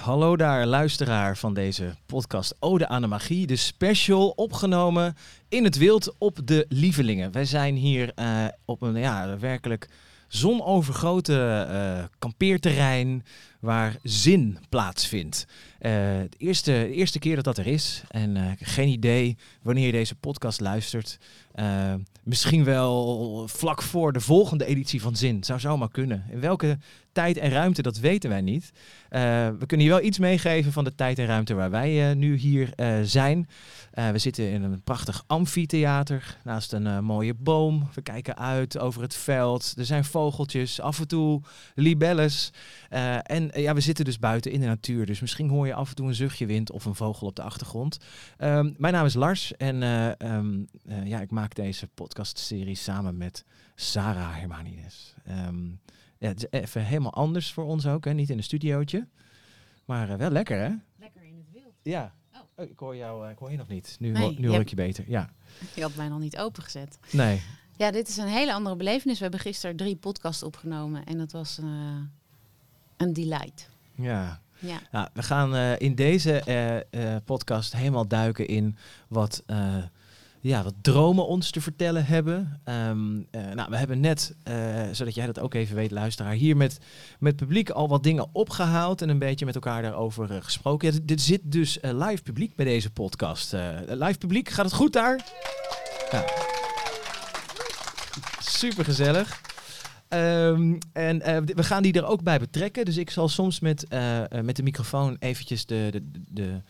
Hallo daar, luisteraar van deze podcast Ode aan de Magie. De special opgenomen in het wild op de Lievelingen. Wij zijn hier uh, op een ja, werkelijk zonovergrote uh, kampeerterrein waar zin plaatsvindt. Uh, de, eerste, eerste keer dat dat er is. En uh, geen idee wanneer je deze podcast luistert. Uh, misschien wel vlak voor de volgende editie van Zin. Zou zomaar kunnen. In welke tijd en ruimte, dat weten wij niet. we kunnen hier wel iets meegeven van de tijd en ruimte waar wij nu hier zijn. we zitten in een prachtig amfitheater naast een mooie boom. We kijken uit over het veld. Er zijn vogeltjes, af en toe libelles. en ja, we zitten dus buiten in de natuur. Dus misschien hoor je af en toe een zuchtje wind of een vogel op de achtergrond. Um, mijn naam is Lars en uh, um, uh, ja, ik maak deze podcastserie samen met Sarah Hermanides. Um, ja, het is even helemaal anders voor ons ook, hè? niet in een studiootje. Maar uh, wel lekker, hè? Lekker in het wild. Ja. Oh. ik hoor jou, ik hoor je nog niet. Nu, nee, hoor, nu hoor ik je beter. Ja. Je had mij nog niet opengezet. Nee. Ja, dit is een hele andere belevenis. We hebben gisteren drie podcasts opgenomen en dat was een delight. Ja. ja. Nou, we gaan uh, in deze uh, uh, podcast helemaal duiken in wat, ja, wat dromen ons te vertellen hebben. Um, nou, we hebben net, zodat jij dat ook even weet, luisteraar, hier met, met publiek al wat dingen opgehaald en een beetje met elkaar daarover gesproken. Ja, dit zit dus live publiek bij deze podcast. live publiek, gaat het goed daar? Ja. Super gezellig. Um, en uh, we gaan die er ook bij betrekken. Dus ik zal soms met, uh, met de microfoon eventjes de, de, de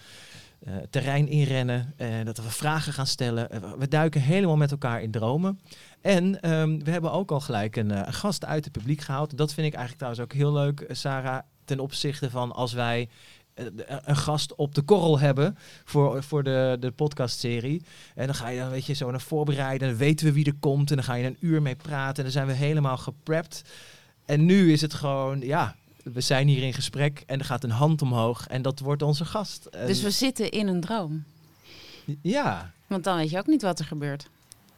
uh, terrein inrennen. dat we vragen gaan stellen. we duiken helemaal met elkaar in dromen. En um, we hebben ook al gelijk een, een, gast uit het publiek gehaald. Dat vind ik eigenlijk trouwens ook heel leuk, Sarah. Ten opzichte van als wij een gast op de korrel hebben voor, voor de, de podcastserie. En dan ga je dan, weet je, zo naar voorbereiden. Dan weten we wie er komt. En dan ga je een uur mee praten. En dan zijn we helemaal geprept. En nu is het gewoon, ja, we zijn hier in gesprek. En er gaat een hand omhoog. En dat wordt onze gast. En dus we zitten in een droom. Ja. Want dan weet je ook niet wat er gebeurt.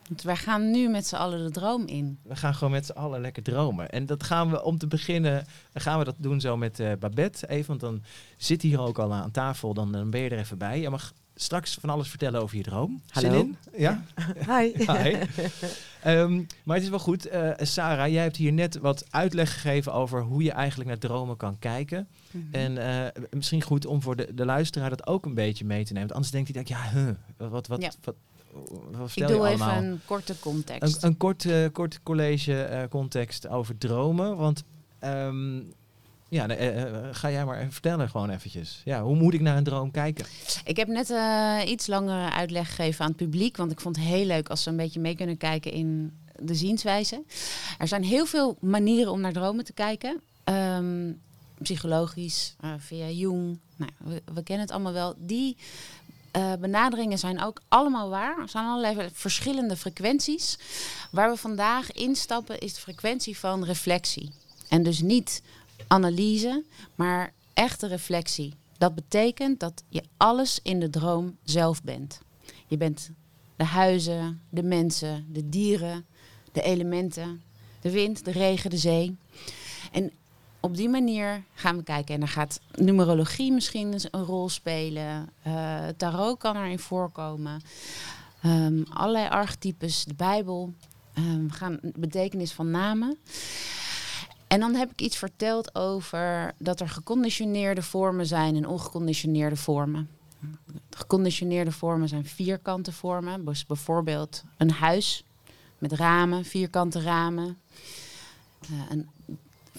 Want wij gaan nu met z'n allen de droom in. We gaan gewoon met z'n allen lekker dromen. En dat gaan we om te beginnen, gaan we dat doen zo met uh, Babette even. Want dan zit hier ook al aan tafel, dan, dan ben je er even bij. Je mag straks van alles vertellen over je droom. Hallo. Zin in? Ja? Hi. Hi. um, maar het is wel goed. Uh, Sarah, jij hebt hier net wat uitleg gegeven over hoe je eigenlijk naar dromen kan kijken. Mm -hmm. En uh, misschien goed om voor de, de luisteraar dat ook een beetje mee te nemen. Want anders denkt hij, denk, ja, huh, wat, wat, ja. wat, wat Ik doe even een korte context. Een, een kort, uh, kort college uh, context over dromen. Want um, ja, uh, ga jij maar even vertellen gewoon eventjes. Ja, hoe moet ik naar een droom kijken? Ik heb net iets langere uitleg gegeven aan het publiek. Want ik vond het heel leuk als ze een beetje mee kunnen kijken in de zienswijze. Er zijn heel veel manieren om naar dromen te kijken. Um, psychologisch, via Jung. Nou, we, we kennen het allemaal wel. Die uh, benaderingen zijn ook allemaal waar. Er zijn allerlei verschillende frequenties. Waar we vandaag instappen is de frequentie van reflectie. En dus niet analyse, maar echte reflectie. Dat betekent dat je alles in de droom zelf bent. Je bent de huizen, de mensen, de dieren, de elementen, de wind, de regen, de zee. En op die manier gaan we kijken. En dan gaat numerologie misschien een rol spelen. Uh, tarot kan erin voorkomen. Um, allerlei archetypes, de Bijbel. Um, we gaan betekenis van namen. En dan heb ik iets verteld over dat er geconditioneerde vormen zijn en ongeconditioneerde vormen. Geconditioneerde vormen zijn vierkante vormen. Dus bijvoorbeeld een huis met ramen, vierkante ramen. Uh, een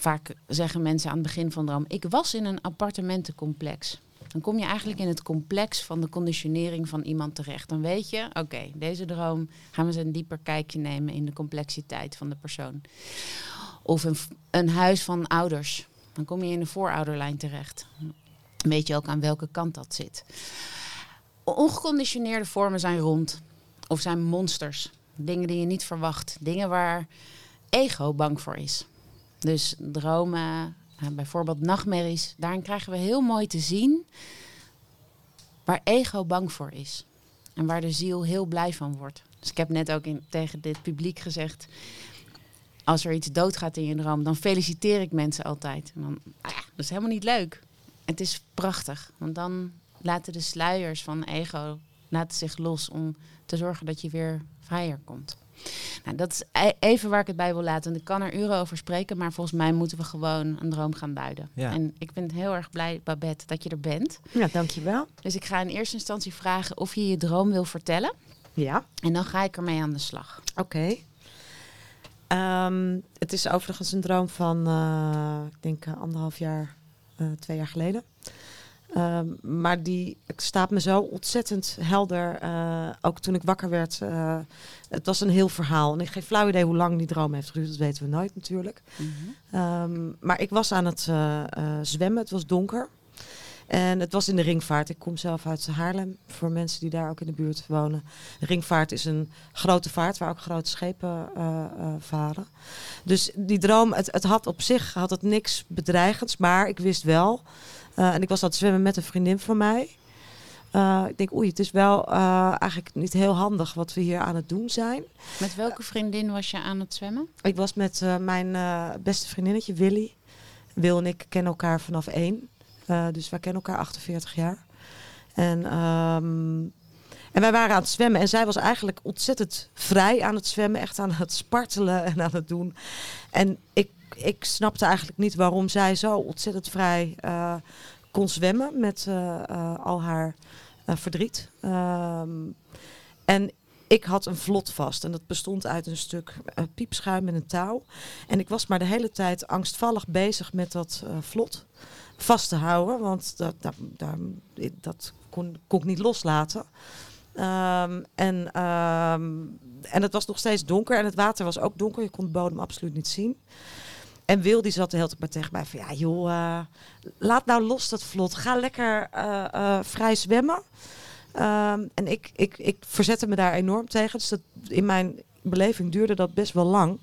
vaak zeggen mensen aan het begin van de Ik was in een appartementencomplex. Dan kom je eigenlijk in het complex van de conditionering van iemand terecht. Dan weet je, oké, deze droom gaan we eens een dieper kijkje nemen in de complexiteit van de persoon. Of een, een huis van ouders. Dan kom je in de voorouderlijn terecht. Dan weet je ook aan welke kant dat zit. Ongeconditioneerde vormen zijn rond. Of zijn monsters. Dingen die je niet verwacht. Dingen waar ego bang voor is. Dus dromen, uh, bijvoorbeeld nachtmerries, daarin krijgen we heel mooi te zien waar ego bang voor is. En waar de ziel heel blij van wordt. Dus ik heb net ook in, tegen dit publiek gezegd, als er iets doodgaat in je droom, dan feliciteer ik mensen altijd. Ah dat is helemaal niet leuk. het is prachtig. Want dan laten de sluiers van ego laten zich los om te zorgen dat je weer vrijer komt. Nou, dat is e- even waar ik het bij wil laten. Ik kan er uren over spreken, maar volgens mij moeten we gewoon een droom gaan duiden. Ja. En ik ben heel erg blij, Babette, dat je er bent. Ja, dankjewel. Dus ik ga in eerste instantie vragen of je je droom wil vertellen. Ja, En dan ga ik ermee aan de slag. oké. Ehm, het is overigens een droom van, eh, ik denk eh, anderhalf jaar, eh, twee jaar geleden. Ehm, maar die staat me zo ontzettend helder. eh, ook toen ik wakker werd. eh, het was een heel verhaal. En ik geen flauw idee hoe lang die droom heeft geduurd. Dat weten we nooit natuurlijk. Ehm, maar ik was aan het eh, zwemmen. Het was donker. En het was in de ringvaart. Ik kom zelf uit Haarlem. Voor mensen die daar ook in de buurt wonen. De ringvaart is een grote vaart waar ook grote schepen varen. Dus die droom, het, het had op zich had het niks bedreigends. Maar ik wist wel. Eh, en ik was aan het zwemmen met een vriendin van mij. Eh, ik denk, oei, het is wel eh, eigenlijk niet heel handig wat we hier aan het doen zijn. Met welke vriendin was je aan het zwemmen? Ik was met mijn beste vriendinnetje Willy. Wil en ik kennen elkaar vanaf één. Dus wij kennen elkaar 48 jaar. En, ehm, en wij waren aan het zwemmen. En zij was eigenlijk ontzettend vrij aan het zwemmen. Echt aan het spartelen en aan het doen. En ik, ik snapte eigenlijk niet waarom zij zo ontzettend vrij eh, kon zwemmen. Met eh, eh, al haar verdriet. Ehm, en ik had een vlot vast. En dat bestond uit een stuk piepschuim en een touw. En ik was maar de hele tijd angstvallig bezig met dat vlot vast te houden. Want dat, dat, dat, dat kon, kon ik niet loslaten. Ehm, en, ehm, en het was nog steeds donker. En het water was ook donker. Je kon de bodem absoluut niet zien. En Wil die zat de hele tijd maar tegen mij van... Ja joh, eh, laat nou los dat vlot. Ga lekker eh, eh, vrij zwemmen. Ehm, en ik, ik, ik verzette me daar enorm tegen. Dus dat, in mijn beleving duurde dat best wel lang.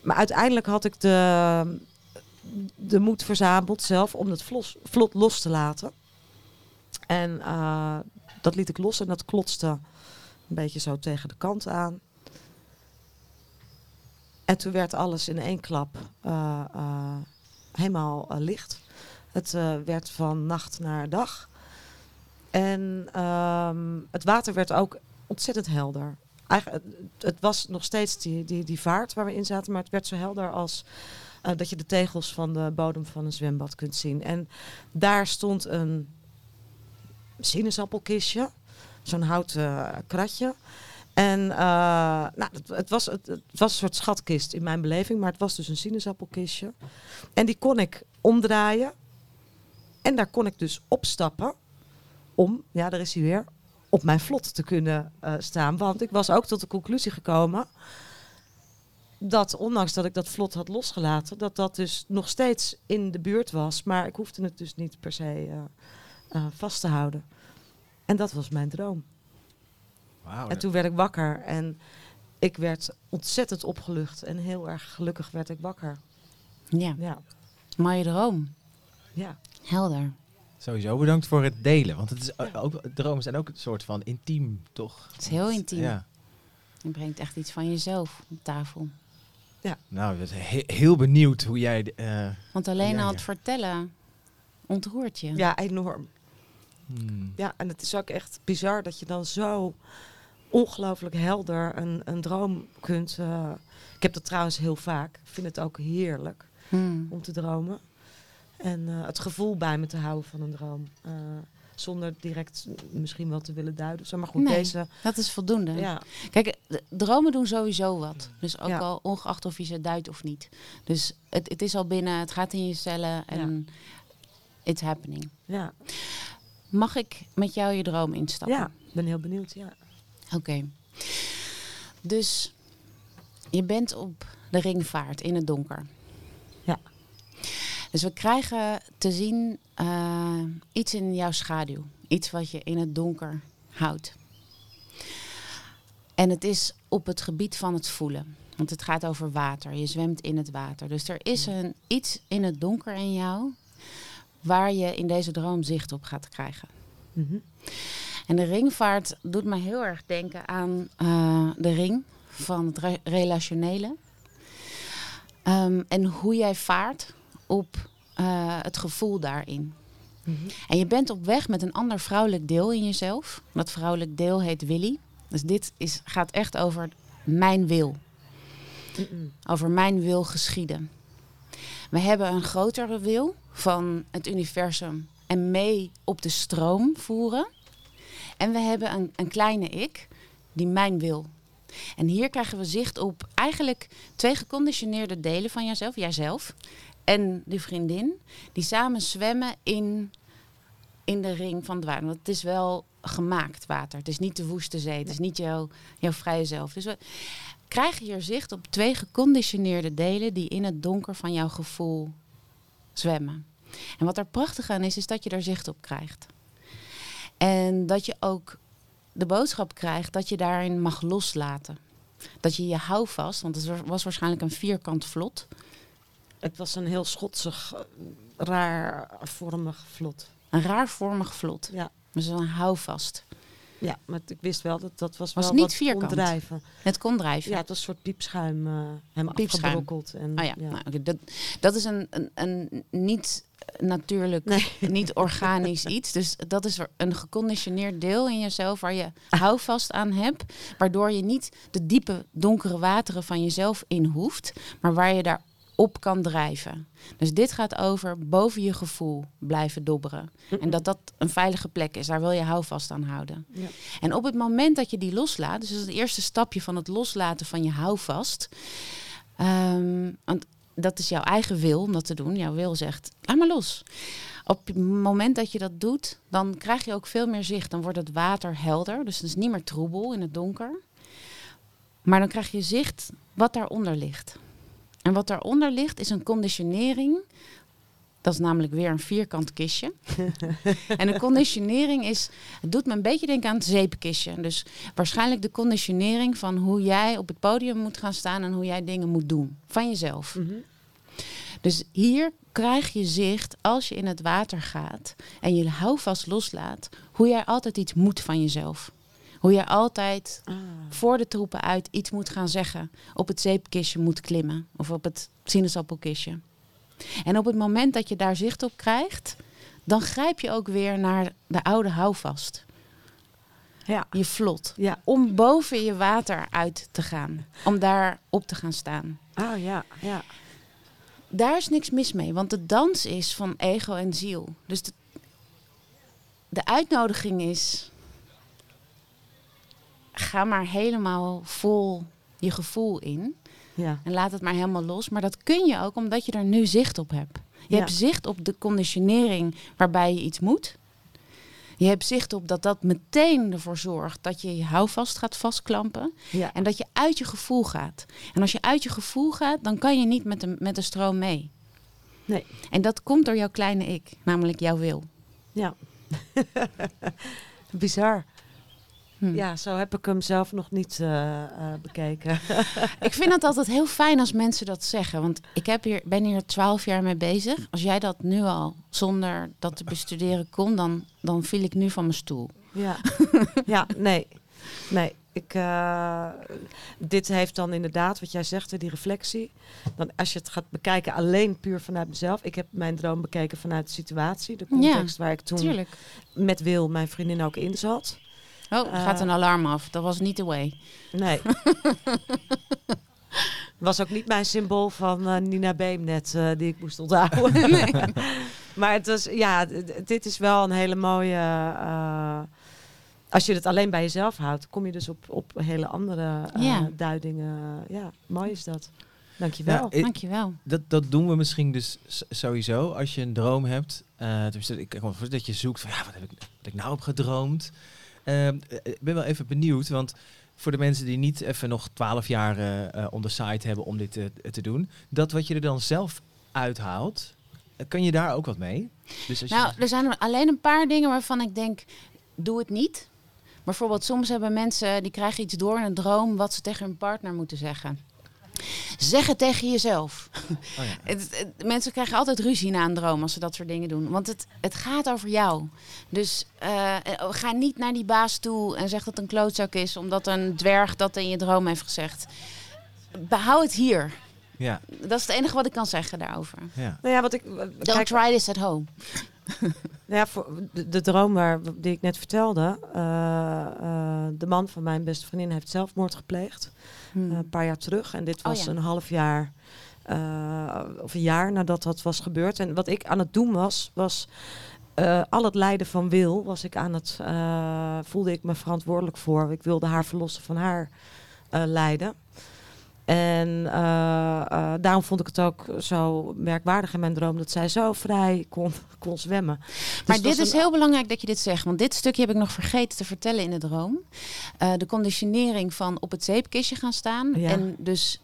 Maar uiteindelijk had ik de, de moed verzameld zelf om het vlos, vlot los te laten. En dat liet ik los en dat klotste een beetje zo tegen de kant aan. En toen werd alles in één klap eh, eh, helemaal eh, licht. Het werd van nacht naar dag. En ehm, het water werd ook ontzettend helder. Eigenlijk, het, was nog steeds die, die, die vaart waar we in zaten, maar het werd zo helder als dat je de tegels van de bodem van een zwembad kunt zien. En daar stond een sinaasappelkistje, zo'n houten kratje. En eh, nou, het, was, het, was een soort schatkist in mijn beleving, maar het was dus een sinaasappelkistje. En die kon ik omdraaien. En daar kon ik dus opstappen om, ja, daar is hij weer, op mijn vlot te kunnen eh, staan. Want ik was ook tot de conclusie gekomen dat, ondanks dat ik dat vlot had losgelaten, dat dat dus nog steeds in de buurt was. Maar ik hoefde het dus niet per se eh, eh, vast te houden. En dat was mijn droom. Wauw. En toen werd ik wakker en ik werd ontzettend opgelucht en heel erg gelukkig werd ik wakker. Ja, Ja, mooie droom. ja. Helder. Sowieso bedankt voor het delen. Want het is ook, dromen zijn ook een soort van intiem, toch? Het is heel intiem. Ja. Je brengt echt iets van jezelf op tafel. Nou, ik ben he- heel benieuwd hoe jij... eh, Want alleen Ja, al ja. het vertellen ontroert je. ja, enorm. Hmm, Ja, en het is ook echt bizar dat je dan zo ongelooflijk helder een, een droom kunt. eh, ik heb dat trouwens heel vaak. Ik vind het ook heerlijk Hmm. om te dromen. En eh, het gevoel bij me te houden van een droom. Eh, zonder direct misschien wel te willen duiden. Zo, maar goed, Nee. deze. Dat is voldoende. Ja, Kijk, dromen doen sowieso wat. Dus ook Ja. al ongeacht of je ze duidt of niet. Dus het, het is al binnen, het gaat in je cellen en it's happening. ja, Mag ik met jou je droom instappen? ja. Ik ben heel benieuwd. Ja. Oké. Dus je bent op de ringvaart in het donker. Ja. Dus we krijgen te zien eh, iets in jouw schaduw. Iets wat je in het donker houdt. En het is op het gebied van het voelen. Want het gaat over water. Je zwemt in het water. Dus er is een, iets in het donker in jou waar je in deze droom zicht op gaat krijgen. Mhm. En de ringvaart doet me heel erg denken aan eh, de ring van het re- relationele. Ehm, en hoe jij vaart op eh, het gevoel daarin. En je bent op weg met een ander vrouwelijk deel in jezelf. Dat vrouwelijk deel heet Willy. Dus dit is, gaat echt over mijn wil. Over mijn wil geschieden. We hebben een grotere wil van het universum en mee op de stroom voeren. En we hebben een, een kleine ik die mijn wil. En hier krijgen we zicht op eigenlijk twee geconditioneerde delen van jezelf, jijzelf en die vriendin, die samen zwemmen in, in de ring van het water. Want het is wel gemaakt water. Het is niet de woeste zee. Het is niet jouw, jouw vrije zelf. Dus krijgen hier zicht op twee geconditioneerde delen die in het donker van jouw gevoel zwemmen. En wat er prachtig aan is, is dat je daar zicht op krijgt. En dat je ook de boodschap krijgt dat je daarin mag loslaten. Dat je je houvast, want het was waarschijnlijk een vierkant vlot. Het was een heel schotsig, eh, raar vormig vlot. Een raarvormig vlot. Ja. Dus een houvast. Ja, maar ik wist wel dat dat was, Was wel niet wat vierkant. kon drijven. Het kon drijven. Ja, het was een soort piepschuim, eh helemaal Piepschuim. afgebrokkeld. En, Oh ja, Nou, dat, dat is een, een, een niet natuurlijk, Nee. niet organisch iets. Dus dat is een geconditioneerd deel in jezelf waar je houvast aan hebt. Waardoor je niet de diepe, donkere wateren van jezelf in hoeft. Maar waar je daar op kan drijven. Dus dit gaat over boven je gevoel blijven dobberen. En dat dat een veilige plek is. Daar wil je houvast aan houden. Ja. En op het moment dat je die loslaat, dus dat is het eerste stapje van het loslaten van je houvast. Ehm, want dat is jouw eigen wil om dat te doen. Jouw wil zegt, laat maar los. Op het moment dat je dat doet, dan krijg je ook veel meer zicht. Dan wordt het water helder, dus het is niet meer troebel in het donker. Maar dan krijg je zicht wat daaronder ligt. En wat daaronder ligt is een conditionering. Dat is namelijk weer een vierkant kistje. en een conditionering is, het doet me een beetje denken aan het zeepkistje. Dus waarschijnlijk de conditionering van hoe jij op het podium moet gaan staan en hoe jij dingen moet doen. Van jezelf. Mhm. Dus hier krijg je zicht als je in het water gaat en je houvast loslaat, hoe jij altijd iets moet van jezelf. Hoe jij altijd Ah. voor de troepen uit iets moet gaan zeggen. Op het zeepkistje moet klimmen of op het sinaasappelkistje. En op het moment dat je daar zicht op krijgt, dan grijp je ook weer naar de oude houvast. Ja. Je vlot. Ja. Om boven je water uit te gaan. Om daar op te gaan staan. Ah, ja, ja. Daar is niks mis mee, want de dans is van ego en ziel. Dus de, de uitnodiging is: ga maar helemaal vol je gevoel in ja. en laat het maar helemaal los. Maar dat kun je ook omdat je er nu zicht op hebt. Je Ja. hebt zicht op de conditionering waarbij je iets moet. Je hebt zicht op dat dat meteen ervoor zorgt dat je je houvast gaat vastklampen. ja. En dat je uit je gevoel gaat. En als je uit je gevoel gaat, dan kan je niet met de, met de stroom mee. Nee. En dat komt door jouw kleine ik, namelijk jouw wil. Ja. Bizar. Hm. Ja, zo heb ik hem zelf nog niet eh, eh, bekeken. Ik vind het altijd heel fijn als mensen dat zeggen. Want ik heb hier, ben hier twaalf jaar mee bezig. Als jij dat nu al zonder dat te bestuderen kon, dan, dan viel ik nu van mijn stoel. Ja, ja nee. Nee, ik, eh, dit heeft dan inderdaad, wat jij zegt, die reflectie. Dan als je het gaat bekijken alleen puur vanuit mezelf. Ik heb mijn droom bekeken vanuit de situatie, de context waar ik toen Tuurlijk. met Wil, mijn vriendin, ook in zat. Oh, er gaat een alarm af. Dat was niet de way. Nee. was ook niet mijn symbool van eh, Nina Beemnet eh, die ik moest onthouden. maar het was, ja, dit is wel een hele mooie. eh, als je het alleen bij jezelf houdt, kom je dus op, op hele andere eh, Ja. duidingen. Ja, mooi is dat. Dankjewel. Ja, ik- Dankjewel. Dat, dat doen we misschien dus sowieso als je een droom hebt. Eh tenminste, ik kan me voorstellen dat je zoekt van ja, wat heb ik, wat heb ik nou op gedroomd? Ehm, eh, ik ben wel even benieuwd, want voor de mensen die niet even nog twaalf jaar eh, eh, on the site hebben om dit te, te doen, dat wat je er dan zelf uithaalt, eh, kan je daar ook wat mee? Dus als Nou, er zijn alleen een paar dingen waarvan ik denk, doe het niet. Bijvoorbeeld, soms hebben mensen, die krijgen iets door in een droom wat ze tegen hun partner moeten zeggen. Zeg het tegen jezelf. oh ja. Het, het- mensen krijgen altijd ruzie na een droom als ze dat soort dingen doen. Want het, het gaat over jou. Dus eh, ga niet naar die baas toe en zeg dat het een klootzak is, omdat een dwerg dat in je droom heeft gezegd. Behoud het hier. ja, Dat is het enige wat ik kan zeggen daarover. ja. Nou ja, wat ik. Don't Kijk, try this at home. Nou ja, voor de, de droom waar, die ik net vertelde. eh, eh, de man van mijn beste vriendin heeft zelfmoord gepleegd. Hmm. eh, een paar jaar terug. En dit Oh, was ja. een half jaar of een jaar nadat dat was gebeurd. En wat ik aan het doen was, was al het lijden van Wil, was ik aan het, voelde ik me verantwoordelijk voor. Ik wilde haar verlossen van haar eh, lijden. En eh, eh, daarom vond ik het ook zo merkwaardig in mijn droom dat zij zo vrij kon, kon zwemmen. Dus Maar was dit is een- heel belangrijk dat je dit zegt. Want dit stukje heb ik nog vergeten te vertellen in de droom. Eh, de conditionering van op het zeepkistje gaan staan. Ja. En dus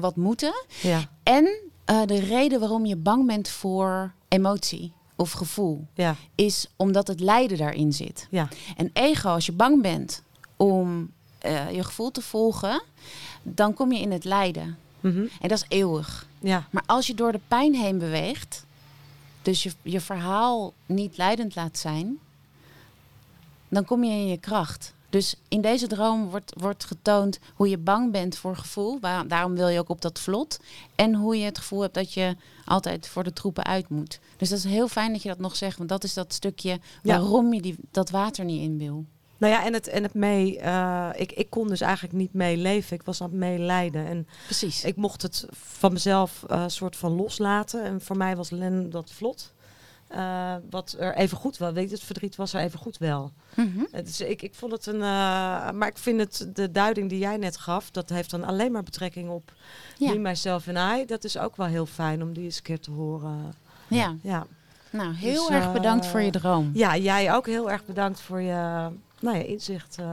wat moeten. Ja, En de reden waarom je bang bent voor emotie of gevoel. ja, Is omdat het lijden daarin zit. ja. En ego, als je bang bent om eh, je gevoel te volgen. Dan kom je in het lijden. Mhm. En dat is eeuwig. ja. Maar als je door de pijn heen beweegt, dus je, je verhaal niet leidend laat zijn, dan kom je in je kracht. Dus in deze droom wordt, wordt getoond hoe je bang bent voor gevoel. Waar, daarom wil je ook op dat vlot. En hoe je het gevoel hebt dat je altijd voor de troepen uit moet. Dus dat is heel fijn dat je dat nog zegt. Want dat is dat stukje Ja. waarom je die, dat water niet in wil. Nou ja, en het, en het mee. eh, ik, ik kon dus eigenlijk niet meeleven. Ik was aan het meelijden. En Precies. ik mocht het van mezelf eh soort van loslaten. En voor mij was Len dat vlot. Eh, wat er even goed wel. Weet je, het verdriet was er even goed wel. Mhm. Is, ik, ik vond het een. maar ik vind het de duiding die jij net gaf. Dat heeft dan alleen maar betrekking op Ja. me, myself en I. Dat is ook wel heel fijn om die eens een keer te horen. ja. Ja, Nou, heel Dus, erg bedankt voor je droom. ja jij ook heel erg bedankt voor je, nou ja, inzicht. eh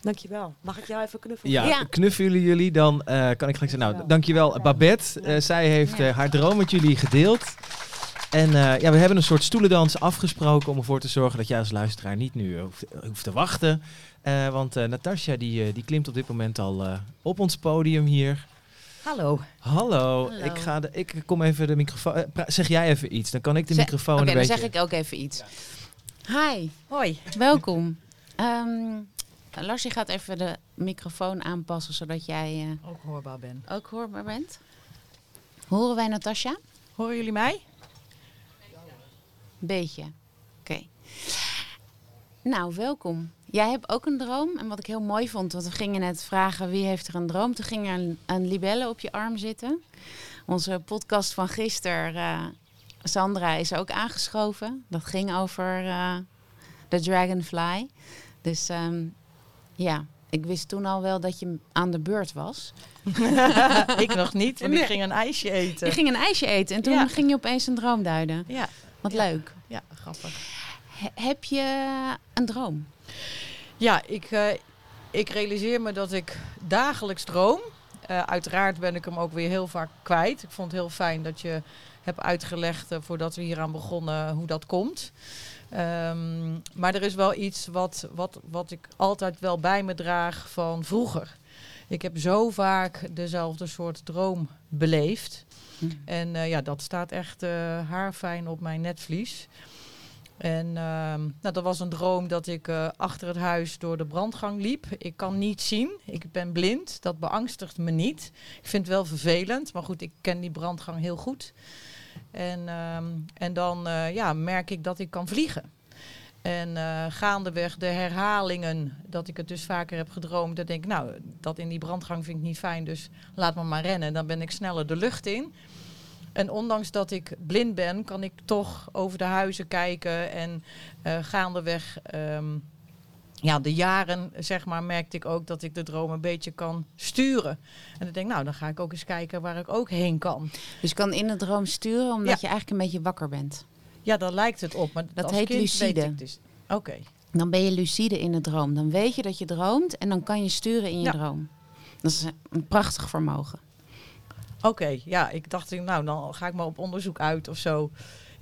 dankjewel. Mag ik jou even knuffelen? Ja, Ja. knuffelen jullie, dan eh, kan ik gelijk zeggen, nou, Ja. dankjewel Babette. Eh, zij heeft eh, haar droom met jullie gedeeld. En eh, ja, we hebben een soort stoelendans afgesproken om ervoor te zorgen dat jij als luisteraar niet nu hoeft, hoeft te wachten. Eh, want eh Natasja die, die klimt op dit moment al eh, op ons podium hier. Hallo. Hallo, Hallo. Ik, ga de, ik kom even de microfoon. zeg jij even iets, dan kan ik de Zeg- microfoon Oké, een dan beetje. zeg ik ook even iets. Hi, Hoi. welkom. Lars, je gaat even de microfoon aanpassen zodat jij Ook hoorbaar ben. eh, ook hoorbaar bent. Horen wij Natasja? Horen jullie mij? Beetje. Oké. Nou, welkom. Jij hebt ook een droom. En wat ik heel mooi vond, want we gingen net vragen wie heeft er een droom. Toen ging er een, een libelle op je arm zitten. Onze podcast van gisteren, eh, Sandra, is ook aangeschoven. Dat ging over eh, de dragonfly. Dus ehm, ja, ik wist toen al wel dat je aan de beurt was. ik nog niet, want Nee. ik ging een ijsje eten. Je ging een ijsje eten en toen Ja. ging je opeens een droom duiden. Ja, Wat Ja. leuk. ja, grappig. He- heb je een droom? Ja, ik, eh, ik realiseer me dat ik dagelijks droom. Eh, uiteraard ben ik hem ook weer heel vaak kwijt. Ik vond het heel fijn dat je hebt uitgelegd, eh, voordat we hieraan begonnen, hoe dat komt. Ehm, maar er is wel iets wat, wat, wat ik altijd wel bij me draag van vroeger. Ik heb zo vaak dezelfde soort droom beleefd. En eh, ja, dat staat echt eh, haarfijn op mijn netvlies. En ehm, nou, dat was een droom dat ik eh, achter het huis door de brandgang liep. Ik kan niet zien, ik ben blind, dat beangstigt me niet. Ik vind het wel vervelend, maar goed, ik ken die brandgang heel goed. En, ehm, en dan eh, ja, merk ik dat ik kan vliegen. En eh, gaandeweg de herhalingen, dat ik het dus vaker heb gedroomd, dan denk ik, nou, dat in die brandgang vind ik niet fijn, dus laat me maar rennen. Dan ben ik sneller de lucht in. En ondanks dat ik blind ben, kan ik toch over de huizen kijken. En eh, gaandeweg, ehm, ja, de jaren, zeg maar, merkte ik ook dat ik de droom een beetje kan sturen. En dan denk ik, nou, dan ga ik ook eens kijken waar ik ook heen kan. Dus je kan in de droom sturen omdat Ja. je eigenlijk een beetje wakker bent. Ja, daar lijkt het op. Maar Dat heet lucide. dus. Oké. Dan ben je lucide in de droom. Dan weet je dat je droomt en dan kan je sturen in je Ja. droom. Dat is een prachtig vermogen. Oké, ja, ik dacht, nou, dan ga ik maar op onderzoek uit of zo.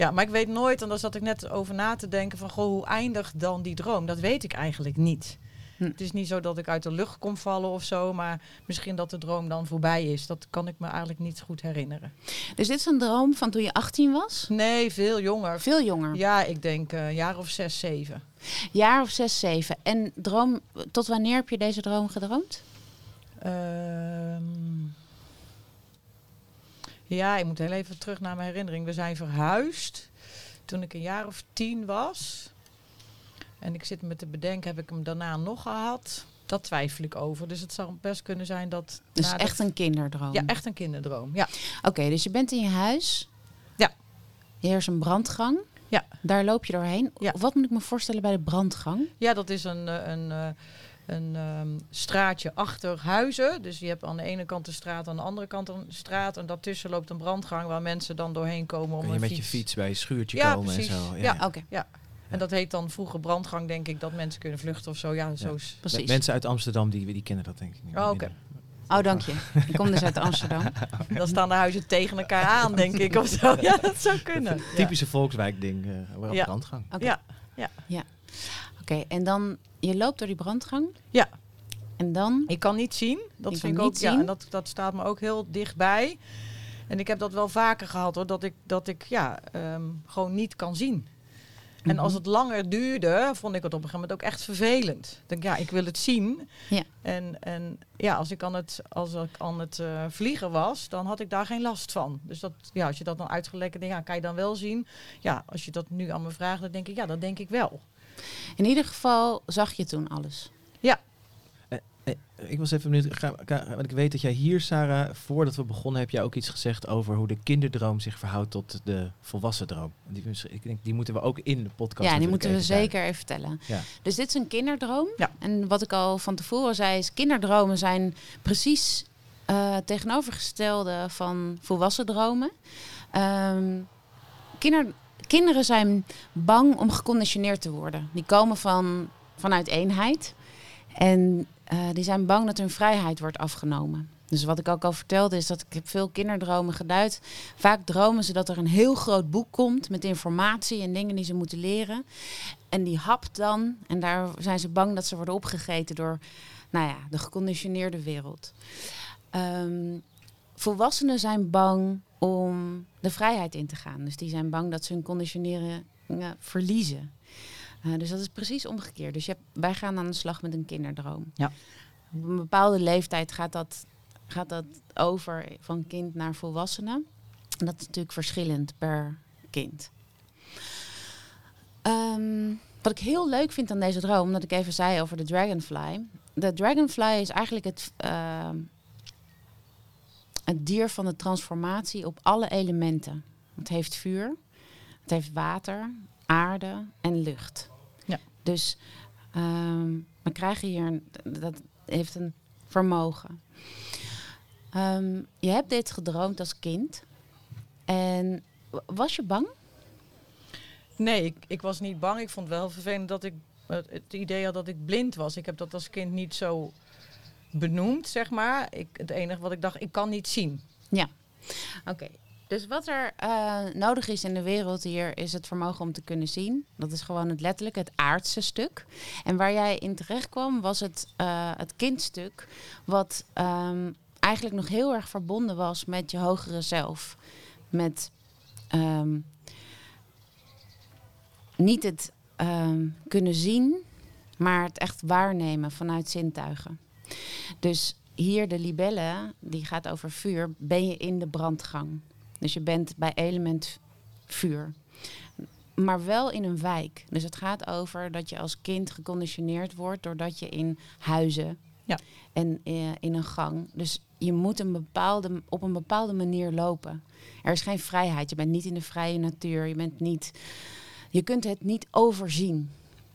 Ja, maar ik weet nooit, en daar zat ik net over na te denken, van goh, hoe eindigt dan die droom? Dat weet ik eigenlijk niet. Hm. Het is niet zo dat ik uit de lucht kom vallen of zo, maar misschien dat de droom dan voorbij is. Dat kan ik me eigenlijk niet goed herinneren. Dus dit is een droom van toen je 18 was? Nee, veel jonger. Veel jonger. Ja, ik denk eh, een jaar of zes, zeven. Jaar of zes, zeven. En droom, tot wanneer heb je deze droom gedroomd? Ehm, ja, ik moet heel even terug naar mijn herinnering. We zijn verhuisd. toen ik een jaar of tien was. En ik zit me te bedenken, heb ik hem daarna nog gehad? Dat twijfel ik over. Dus het zou best kunnen zijn dat... Dus de- echt een kinderdroom. Ja, echt een kinderdroom. Ja, Oké, dus je bent in je huis. Ja. Er is een brandgang. Ja. Daar loop je doorheen. Ja. Wat moet ik me voorstellen bij de brandgang? ja dat is een, eh, een, eh, een ehm, straatje achter huizen. Dus je hebt aan de ene kant een straat, aan de andere kant een straat. En daartussen loopt een brandgang waar mensen dan doorheen komen om Kun je een met fiets. je fiets bij een schuurtje Ja, komen precies. en zo. Ja. Oké, En dat heet dan vroeger brandgang, denk ik, dat mensen kunnen vluchten of zo. Ja, zo is... precies. Mensen uit Amsterdam die, die kennen dat denk ik niet. Oh, oké. Oh, dank je. Ik kom dus uit Amsterdam. Dan staan de huizen tegen elkaar aan, denk ik, of zo. Ja, dat zou kunnen. Ja. Typische volkswijk ding, eh wel Ja. brandgang. Oké, Ja, Oké, en dan je loopt door die brandgang. Ja. En dan? ik kan niet zien. Dat vind ik ook. Ja, en dat, dat staat me ook heel dichtbij. En ik heb dat wel vaker gehad hoor, dat ik, dat ik ja, ehm, gewoon niet kan zien. En als het langer duurde, vond ik het op een gegeven moment ook echt vervelend. Denk, ja, ik wil het zien. Ja. En, en ja, als ik aan het, als ik aan het eh, vliegen was, dan had ik daar geen last van. Dus dat, ja, als je dat dan uitgelegd denkt, ja, kan je dan wel zien? Ja, als je dat nu aan me vraagt, dan denk ik, ja, dat denk ik wel. In ieder geval zag je toen alles. Eh, Ik was even benieuwd, ga, ga- want ik weet dat jij hier, Sarah, voordat we begonnen, heb jij ook iets gezegd over hoe de kinderdroom zich verhoudt tot de volwassen droom. Die, ik denk, die moeten we ook in de podcast. ja, die moeten we zeker even vertellen. Ja. Dus dit is een kinderdroom. Ja. En wat ik al van tevoren zei, is kinderdromen zijn precies eh tegenovergestelde van volwassen dromen. Ehm, kinder, kinderen zijn bang om geconditioneerd te worden. Die komen van, vanuit eenheid. En eh, die zijn bang dat hun vrijheid wordt afgenomen. Dus wat ik ook al vertelde is dat ik heb veel kinderdromen geduid. Vaak dromen ze dat er een heel groot boek komt met informatie en dingen die ze moeten leren. En die hapt dan. En daar zijn ze bang dat ze worden opgegeten door nou ja, de geconditioneerde wereld. Ehm, volwassenen zijn bang om de vrijheid in te gaan. Dus die zijn bang dat ze hun conditioneren ja, verliezen. Eh, dus dat is precies omgekeerd. Dus je hebt, wij gaan aan de slag met een kinderdroom. Ja. Op een bepaalde leeftijd gaat dat, gaat dat over van kind naar volwassene. En dat is natuurlijk verschillend per kind. Ehm, wat ik heel leuk vind aan deze droom, omdat ik even zei over de dragonfly. De dragonfly is eigenlijk het, ehm, het dier van de transformatie op alle elementen. Het heeft vuur, het heeft water, aarde en lucht. Ja. Dus ehm, we krijgen hier, een, dat heeft een vermogen. Ehm, je hebt dit gedroomd als kind. En was je bang? Nee, ik, ik was niet bang. Ik vond het wel vervelend dat ik het idee had dat ik blind was. Ik heb dat als kind niet zo benoemd, zeg maar. Ik, het enige wat ik dacht, ik kan niet zien. Oké. Dus wat er eh, nodig is in de wereld hier is het vermogen om te kunnen zien. Dat is gewoon het letterlijk het aardse stuk. En waar jij in terecht kwam was het, eh, het kindstuk. Wat ehm, eigenlijk nog heel erg verbonden was met je hogere zelf. Met ehm, niet het ehm, kunnen zien, maar het echt waarnemen vanuit zintuigen. Dus hier de libelle, die gaat over vuur, ben je in de brandgang. Dus je bent bij element vuur. Maar wel in een wijk. Dus het gaat over dat je als kind geconditioneerd wordt doordat je in huizen Ja. en eh, in een gang. Dus je moet een bepaalde, op een bepaalde manier lopen. Er is geen vrijheid. Je bent niet in de vrije natuur. Je bent niet. Je kunt het niet overzien.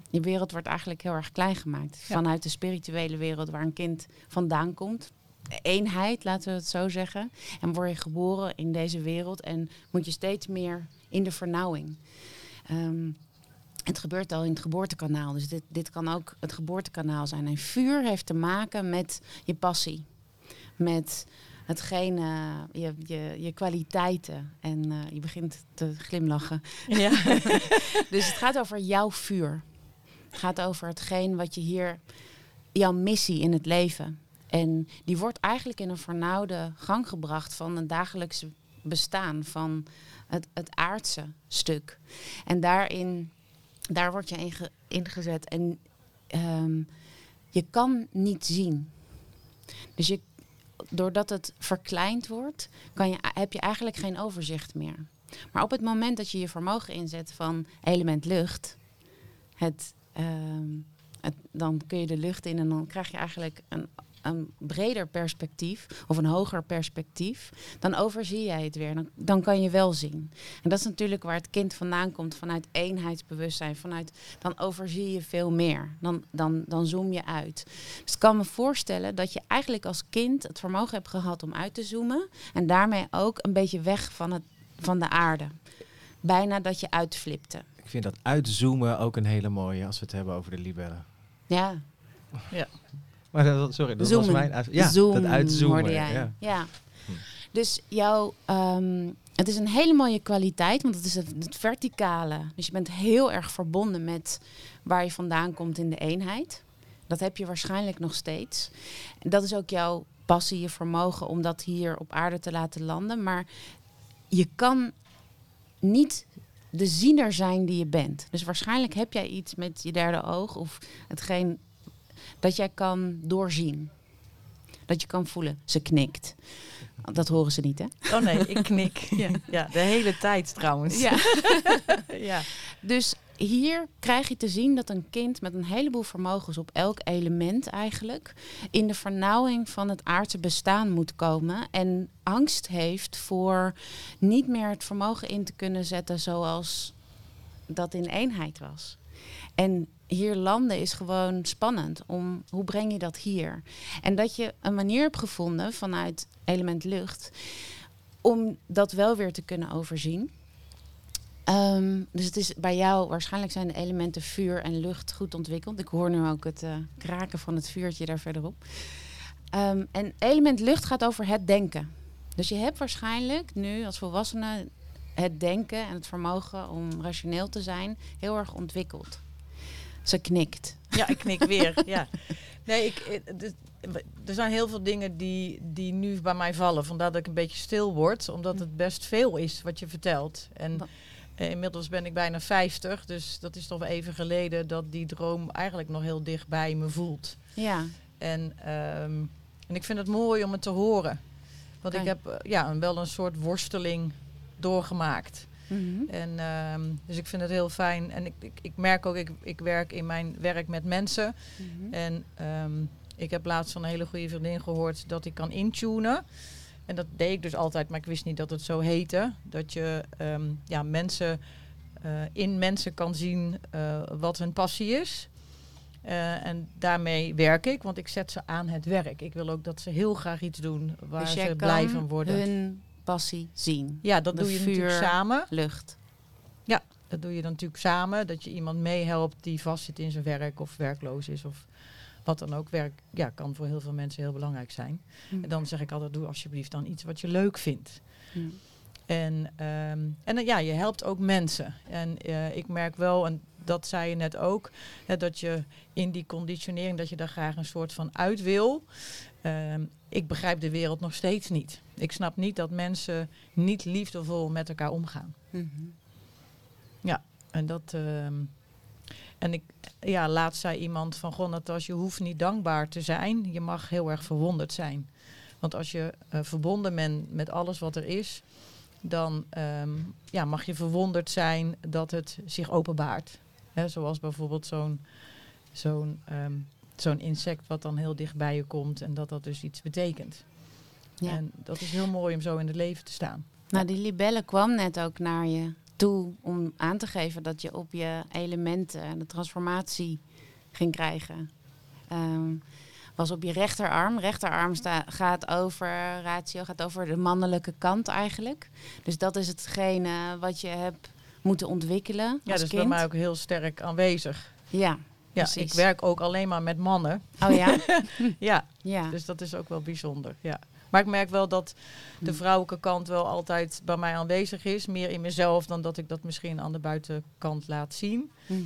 Je wereld wordt eigenlijk heel erg klein gemaakt. Ja. Vanuit de spirituele wereld waar een kind vandaan komt. Eenheid, laten we het zo zeggen. En word je geboren in deze wereld en moet je steeds meer in de vernauwing. Ehm, het gebeurt al in het geboortekanaal. Dus dit, dit kan ook het geboortekanaal zijn. En vuur heeft te maken met je passie. Met hetgene, je, je, je kwaliteiten. En eh, je begint te glimlachen. Ja. Dus het gaat over jouw vuur. Gaat over hetgeen wat je hier, jouw missie in het leven. En die wordt eigenlijk in een vernauwde gang gebracht van een dagelijkse bestaan, van het, het aardse stuk. En daarin, daar word je in ge- ingezet. En ehm, je kan niet zien. Dus je, doordat het verkleind wordt, kan je, heb je eigenlijk geen overzicht meer. Maar op het moment dat je je vermogen inzet van element lucht, het, ehm, dan kun je de lucht in en dan krijg je eigenlijk een, een breder perspectief of een hoger perspectief. Dan overzie jij het weer. Dan, dan kan je wel zien. En dat is natuurlijk waar het kind vandaan komt, vanuit eenheidsbewustzijn. Vanuit, dan overzie je veel meer. Dan, dan, dan zoom je uit. Dus ik kan me voorstellen dat je eigenlijk als kind het vermogen hebt gehad om uit te zoomen. En daarmee ook een beetje weg van, het, van de aarde. Bijna dat je uitflipte. Ik vind dat uitzoomen ook een hele mooie als we het hebben over de libellen. Ja, Maar dat, sorry, dat Zoomen. was mijn ja, Zoom, dat uitzoomen. hoorde jij. Ja. Ja. Hm. Dus jouw, ehm, het is een hele mooie kwaliteit, want het is het, het verticale. Dus je bent heel erg verbonden met waar je vandaan komt in de eenheid. Dat heb je waarschijnlijk nog steeds. En dat is ook jouw passie, je vermogen om dat hier op aarde te laten landen. Maar je kan niet de ziener zijn die je bent. Dus waarschijnlijk heb jij iets met je derde oog of hetgeen dat jij kan doorzien. Dat je kan voelen. Ze knikt. Dat horen ze niet, hè? Oh nee, ik knik. Ja. Ja, de hele tijd trouwens. Ja. ja. Dus hier krijg je te zien dat een kind met een heleboel vermogens op elk element eigenlijk in de vernauwing van het aardse bestaan moet komen en angst heeft voor niet meer het vermogen in te kunnen zetten zoals dat in eenheid was. En hier landen is gewoon spannend. Om, hoe breng je dat hier? En dat je een manier hebt gevonden vanuit element lucht om dat wel weer te kunnen overzien. Ehm, dus het is bij jou, waarschijnlijk zijn de elementen vuur en lucht goed ontwikkeld. Ik hoor nu ook het eh, kraken van het vuurtje daar verderop. Ehm, en element lucht gaat over het denken. Dus je hebt waarschijnlijk nu als volwassene het denken en het vermogen om rationeel te zijn heel erg ontwikkeld. Ze knikt. Ja, ik knik weer. Ja. Nee, ik, eh, dit- er zijn heel veel dingen die, die nu bij mij vallen. Vandaar dat ik een beetje stil word. Omdat het best veel is wat je vertelt. En inmiddels ben ik bijna 50. Dus dat is toch wel even geleden dat die droom eigenlijk nog heel dicht bij me voelt. Ja, En, ehm, en ik vind het mooi om het te horen. Want ik heb eh, ja, wel een soort worsteling doorgemaakt. Mhm. En, ehm, dus ik vind het heel fijn. En ik, ik, ik merk ook, ik, ik werk in mijn werk met mensen. Mhm. En ehm, ik heb laatst van een hele goede vriendin gehoord dat ik kan intunen. En dat deed ik dus altijd, maar ik wist niet dat het zo heette. Dat je ehm, ja, mensen, eh, in mensen kan zien eh, wat hun passie is. Eh, en daarmee werk ik, want ik zet ze aan het werk. Ik wil ook dat ze heel graag iets doen waar dus ze blij van worden. hun passie zien. Ja, dat de doe je natuurlijk vuur- samen. Lucht. Dat doe je dan natuurlijk samen. Dat je iemand meehelpt die vastzit in zijn werk of werkloos is. Of wat dan ook. Werk ja, kan voor heel veel mensen heel belangrijk zijn. Mhm. En dan zeg ik altijd, doe alsjeblieft dan iets wat je leuk vindt. Mhm. En, ehm, en dan, ja, je helpt ook mensen. En eh, ik merk wel, en dat zei je net ook, hè, dat je in die conditionering, dat je daar graag een soort van uit wil. Ehm, ik begrijp de wereld nog steeds niet. Ik snap niet dat mensen niet liefdevol met elkaar omgaan. Mhm. En dat. ehm, en ik, ja, laatst zei iemand van Goh, Natas, je hoeft niet dankbaar te zijn. Je mag heel erg verwonderd zijn. Want als je eh, verbonden bent met alles wat er is, dan ehm, ja, mag je verwonderd zijn dat het zich openbaart. Zoals bijvoorbeeld zo'n zo'n ehm, zo'n insect wat dan heel dicht bij je komt en dat dat dus iets betekent. Ja. En dat is heel mooi om zo in het leven te staan. Nou, die libelle kwam net ook naar je toe om aan te geven dat je op je elementen en de transformatie ging krijgen. Ehm, was op je rechterarm. Rechterarm sta, gaat over ratio, gaat over de mannelijke kant eigenlijk. Dus dat is hetgene wat je hebt moeten ontwikkelen Ja, dat is kind. bij mij ook heel sterk aanwezig. Ja, Ja, Precies. ik werk ook alleen maar met mannen. oh ja? Ja, ja. dus dat is ook wel bijzonder. Ja. Maar ik merk wel dat de Hm. vrouwelijke kant wel altijd bij mij aanwezig is. Meer in mezelf dan dat ik dat misschien aan de buitenkant laat zien. Mhm.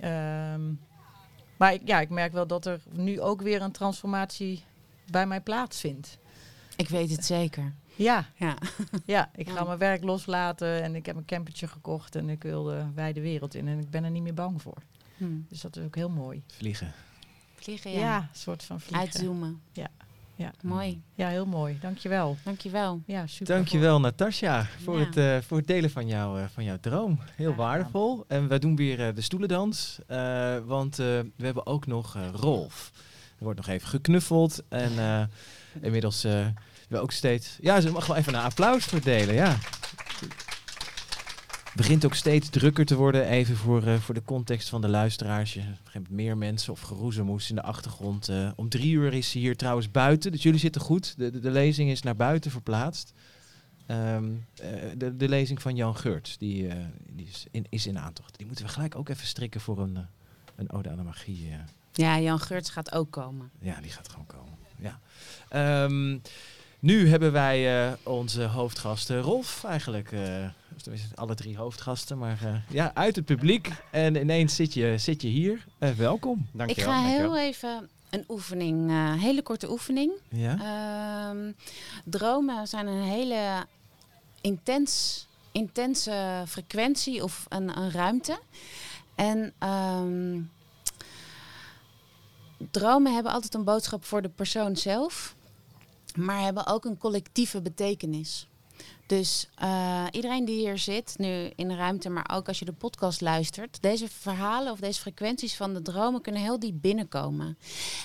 Ehm, maar ik, ja, ik merk wel dat er nu ook weer een transformatie bij mij plaatsvindt. Ik weet het zeker. Ja, Ja. ja, ik ga Ja. mijn werk loslaten en ik heb een campertje gekocht en ik wil de wijde wereld in en ik ben er niet meer bang voor. Hm. Dus dat is ook heel mooi. Vliegen. Vliegen, Ja, ja. een soort van vliegen. Uitzoomen. Ja. Mooi. ja, heel mooi. Dankjewel. Dankjewel. Ja, super. Dankjewel Natasja voor, Ja. het, eh, voor het delen van, jou, eh, van jouw droom. Heel waardevol. En we doen weer eh, de stoelendans. eh, want eh, we hebben ook nog eh, Rolf. Er wordt nog even geknuffeld. En eh, inmiddels eh we ook steeds... Ja, ze mag wel even een applaus verdelen. Ja. Het begint ook steeds drukker te worden. Even voor, eh, voor de context van de luisteraars. Je begint meer mensen of geroezemoes in de achtergrond. Eh, om drie uur is ze hier trouwens buiten. Dus jullie zitten goed. De, de, de lezing is naar buiten verplaatst. Ehm, eh, de, de lezing van Jan Geurts, die, die is, in, is in aantocht. Die moeten we gelijk ook even strikken voor een, een ode aan de magie. Ja, Jan Geurts gaat ook komen. Ja, die gaat gewoon komen. Ja. Ehm, nu hebben wij eh, onze hoofdgast eh, Rolf eigenlijk. eh, of tenminste, alle drie hoofdgasten. Maar eh, ja, uit het publiek. En ineens zit je, zit je hier. Welkom. Ik Dankjewel. ga heel even een oefening, eh hele korte oefening. Ja? Ehm, dromen zijn een hele intens, intense frequentie of een, een ruimte. En ehm, dromen hebben altijd een boodschap voor de persoon zelf, maar hebben ook een collectieve betekenis. Dus eh, iedereen die hier zit, nu in de ruimte, maar ook als je de podcast luistert, deze verhalen of deze frequenties van de dromen kunnen heel diep binnenkomen.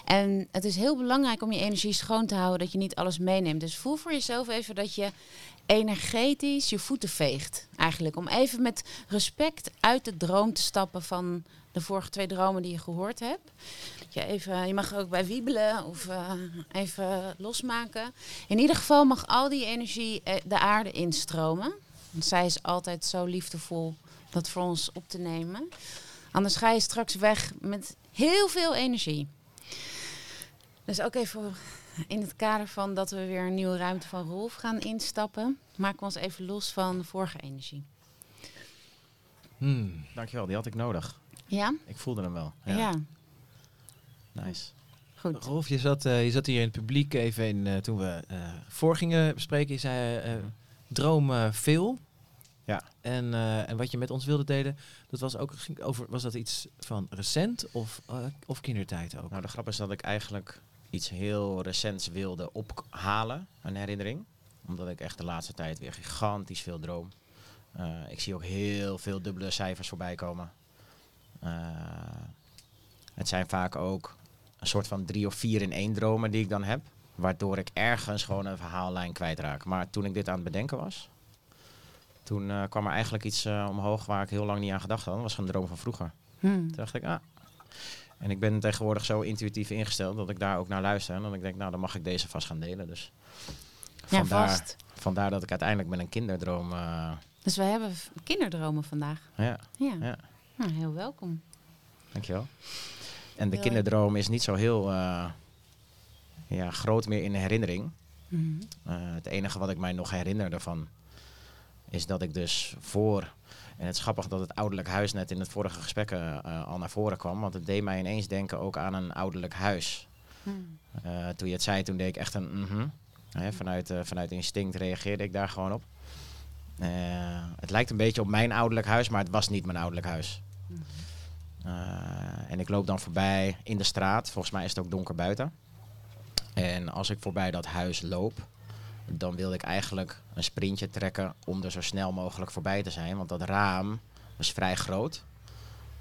En het is heel belangrijk om je energie schoon te houden, dat je niet alles meeneemt. Dus voel voor jezelf even dat je energetisch je voeten veegt. Eigenlijk om even met respect uit de droom te stappen van de vorige twee dromen die je gehoord hebt. Je, even, je mag ook bij wiebelen of eh, even losmaken. In ieder geval mag al die energie eh, de aarde instromen. Want zij is altijd zo liefdevol dat voor ons op te nemen. Anders ga je straks weg met heel veel energie. Dus ook even in het kader van dat we weer een nieuwe ruimte van Rolf gaan instappen, maken we ons even los van de vorige energie. Hmm. Dankjewel, die had ik nodig. Ja? Ik voelde hem wel. Ja. Ja, Nice. Goed. Rolf, je zat, eh, je zat hier in het publiek even in, eh, toen we eh voor gingen bespreken. Je zei eh, droom veel. Ja. En, eh, en wat je met ons wilde delen, dat was ook ging over, was dat iets van recent of, of kindertijd ook? Nou, de grap is dat ik eigenlijk iets heel recents wilde ophalen, een herinnering. Omdat ik echt de laatste tijd weer gigantisch veel droom. Eh, ik zie ook heel veel dubbele cijfers voorbij komen. Eh, het zijn vaak ook een soort van drie of vier in één dromen die ik dan heb. Waardoor ik ergens gewoon een verhaallijn kwijtraak. Maar toen ik dit aan het bedenken was, toen eh, kwam er eigenlijk iets omhoog waar ik heel lang niet aan gedacht had. Dat was een droom van vroeger. Hmm. Toen dacht ik, ah. En ik ben tegenwoordig zo intuïtief ingesteld dat ik daar ook naar luister. En dat ik denk, nou, dan mag ik deze vast gaan delen. Dus Ja, vandaar, vast. vandaar dat ik uiteindelijk met een kinderdroom... eh, Dus we hebben kinderdromen vandaag. ja, Ja. Ja. Nou, heel welkom. dankjewel. En de kinderdroom is niet zo heel eh, ja, groot meer in de herinnering. Mhm. Eh, het enige wat ik mij nog herinner daarvan is dat ik dus voor. En het is grappig dat het ouderlijk huis net in het vorige gesprek eh, eh, al naar voren kwam. Want het deed mij ineens denken ook aan een ouderlijk huis. Hmm. Eh, toen je het zei, toen deed ik echt een. Hè, vanuit, vanuit instinct reageerde ik daar gewoon op. Het lijkt een beetje op mijn ouderlijk huis, maar het was niet mijn ouderlijk huis. Eh, en ik loop dan voorbij in de straat. Volgens mij is het ook donker buiten. En als ik voorbij dat huis loop, dan wilde ik eigenlijk een sprintje trekken om er zo snel mogelijk voorbij te zijn. Want dat raam was vrij groot.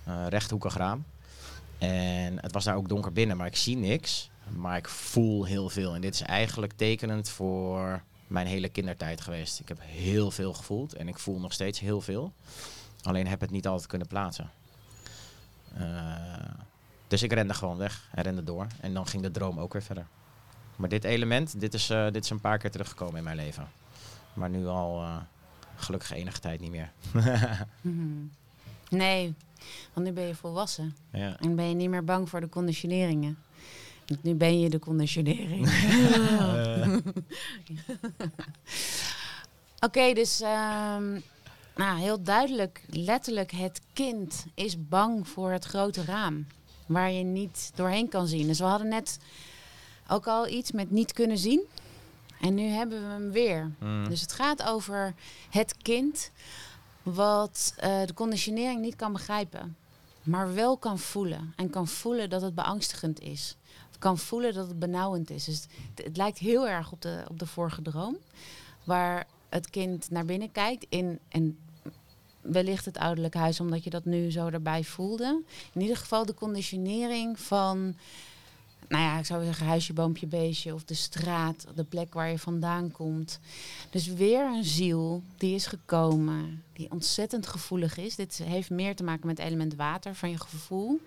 Eh, rechthoekig raam. En het was daar ook donker binnen, maar ik zie niks. Maar ik voel heel veel. En dit is eigenlijk tekenend voor mijn hele kindertijd geweest. Ik heb heel veel gevoeld en ik voel nog steeds heel veel. Alleen heb het niet altijd kunnen plaatsen. Eh, dus ik rende gewoon weg en rende door. En dan ging de droom ook weer verder. Maar dit element, dit is, eh, dit is een paar keer teruggekomen in mijn leven. Maar nu al eh, gelukkig enige tijd niet meer. Mhm. Nee, want nu ben je volwassen. ja. En ben je niet meer bang voor de conditioneringen. Want nu ben je de conditionering. Oké, dus ehm, nou, heel duidelijk, letterlijk, het kind is bang voor het grote raam. Waar je niet doorheen kan zien. Dus we hadden net ook al iets met niet kunnen zien. En nu hebben we hem weer. Mm. Dus het gaat over het kind wat eh, de conditionering niet kan begrijpen, maar wel kan voelen. En kan voelen dat het beangstigend is. kan voelen dat het benauwend is. Dus het, het lijkt heel erg op de, op de vorige droom. Waar het kind naar binnen kijkt in, en wellicht het ouderlijk huis, omdat je dat nu zo erbij voelde. In ieder geval de conditionering van, nou ja, ik zou zeggen huisje, boompje, beestje of de straat, de plek waar je vandaan komt. Dus weer een ziel die is gekomen, die ontzettend gevoelig is. Dit heeft meer te maken met het element water van je gevoel.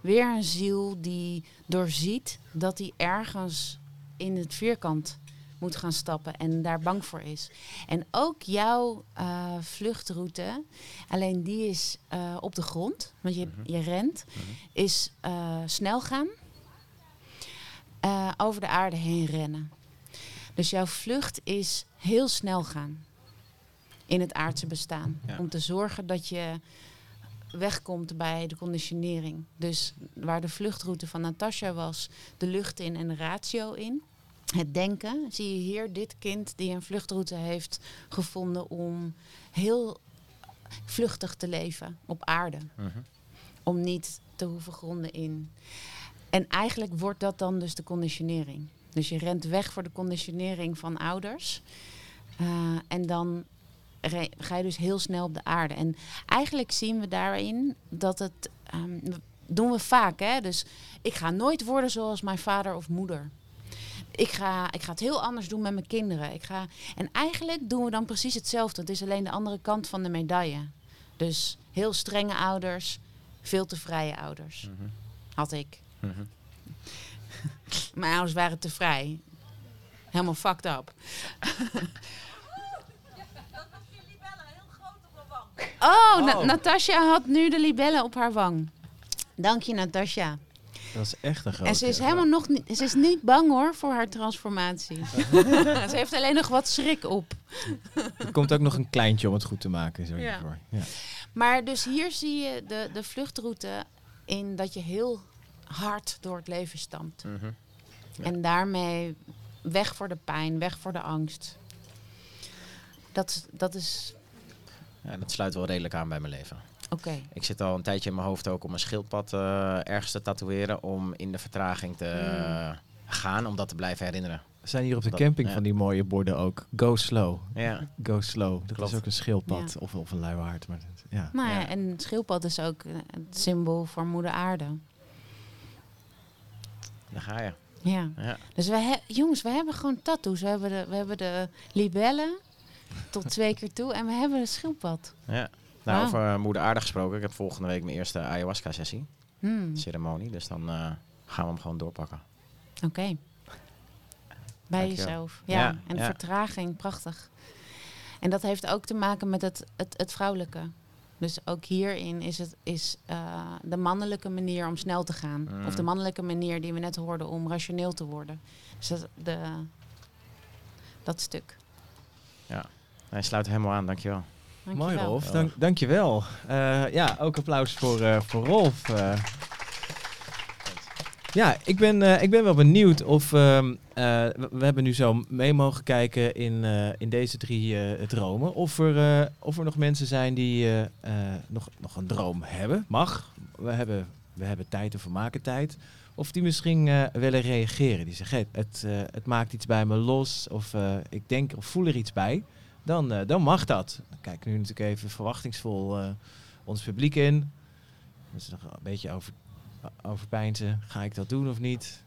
Weer een ziel die doorziet dat hij ergens in het vierkant moet gaan stappen en daar bang voor is. En ook jouw uh, vluchtroute, alleen die is uh, op de grond, want je, je rent, is uh, snel gaan, over de aarde heen rennen. Dus jouw vlucht is heel snel gaan in het aardse bestaan. Ja. Om te zorgen dat je wegkomt bij de conditionering. Dus waar de vluchtroute van Natasha was, de lucht in en de ratio in het denken, zie je hier dit kind die een vluchtroute heeft gevonden om heel vluchtig te leven op aarde. Mhm. Om niet te hoeven gronden in. En eigenlijk wordt dat dan dus de conditionering. Dus je rent weg voor de conditionering van ouders. Uh, en dan ga je dus heel snel op de aarde. En eigenlijk zien we daarin dat het. Um, doen we vaak, hè? Dus ik ga nooit worden zoals mijn vader of moeder ik ga, ik ga het heel anders doen met mijn kinderen. Ik ga, en eigenlijk doen we dan precies hetzelfde. Het is alleen de andere kant van de medaille. Dus heel strenge ouders, veel te vrije ouders. Mhm. Had ik. Mhm. Mijn ouders waren te vrij. Helemaal fucked up. Oh, Na Oh. Natasja had nu de libellen op haar wang. Dank je, Natasja. Dat is echt een grote... En ze is helemaal nog niet, ze is niet bang hoor voor haar transformatie. ze heeft alleen nog wat schrik op. Er komt ook nog een kleintje om het goed te maken. Zo Ja. voor. Ja. Maar dus hier zie je de, de vluchtroute in dat je heel hard door het leven stamt. Mhm. Ja. En daarmee weg voor de pijn, weg voor de angst. Dat, is- dat is Ja, dat sluit wel redelijk aan bij mijn leven. oké. Ik zit al een tijdje in mijn hoofd ook om een schildpad eh, ergens te tatoeëren. Om in de vertraging te eh, gaan, om dat te blijven herinneren. Er zijn hier op de Dat- camping ja. van die mooie borden ook. Go slow. Ja, Go slow. Dat Klopt. is ook een schildpad Ja. of, of een luiwaard. Maar dat- ja. Nou ja, Ja. en schildpad is ook het symbool voor moeder aarde. Daar ga je. Ja. Ja. Dus we he- jongens, we hebben gewoon tattoos. We hebben de, we hebben de libellen tot twee keer toe en we hebben een schildpad. Ja. Nou, over moeder aarde gesproken. Ik heb volgende week mijn eerste ayahuasca-sessie. Hmm, Ceremonie. Dus dan eh, gaan we hem gewoon doorpakken. Oké. Bij Dankjewel. jezelf. Ja, Ja, en ja. vertraging, prachtig. En dat heeft ook te maken met het, het, het vrouwelijke. Dus ook hierin is het is, eh, de mannelijke manier om snel te gaan. Mm. Of de mannelijke manier die we net hoorden om rationeel te worden. Dus dat, de, dat stuk. Hij sluit helemaal aan, dankjewel. Mooi Dankjewel. Rolf, dank, dankjewel. Eh ja, ook applaus voor, eh, voor Rolf. Ja, ik ben, eh, ik ben wel benieuwd of... ehm, eh, we, hebben nu zo mee mogen kijken in, eh, in deze drie dromen. Of er, of er nog mensen zijn die nog, nog een droom hebben. Mag. We hebben, we hebben tijd of we maken tijd. Of die misschien willen reageren. Die zeggen, het, het maakt iets bij me los. Of ik denk of voel er iets bij. Dan, dan mag dat. Dan kijken nu natuurlijk even verwachtingsvol ons publiek in. Dus nog een beetje over, overpeinzen. Ga ik dat doen of niet?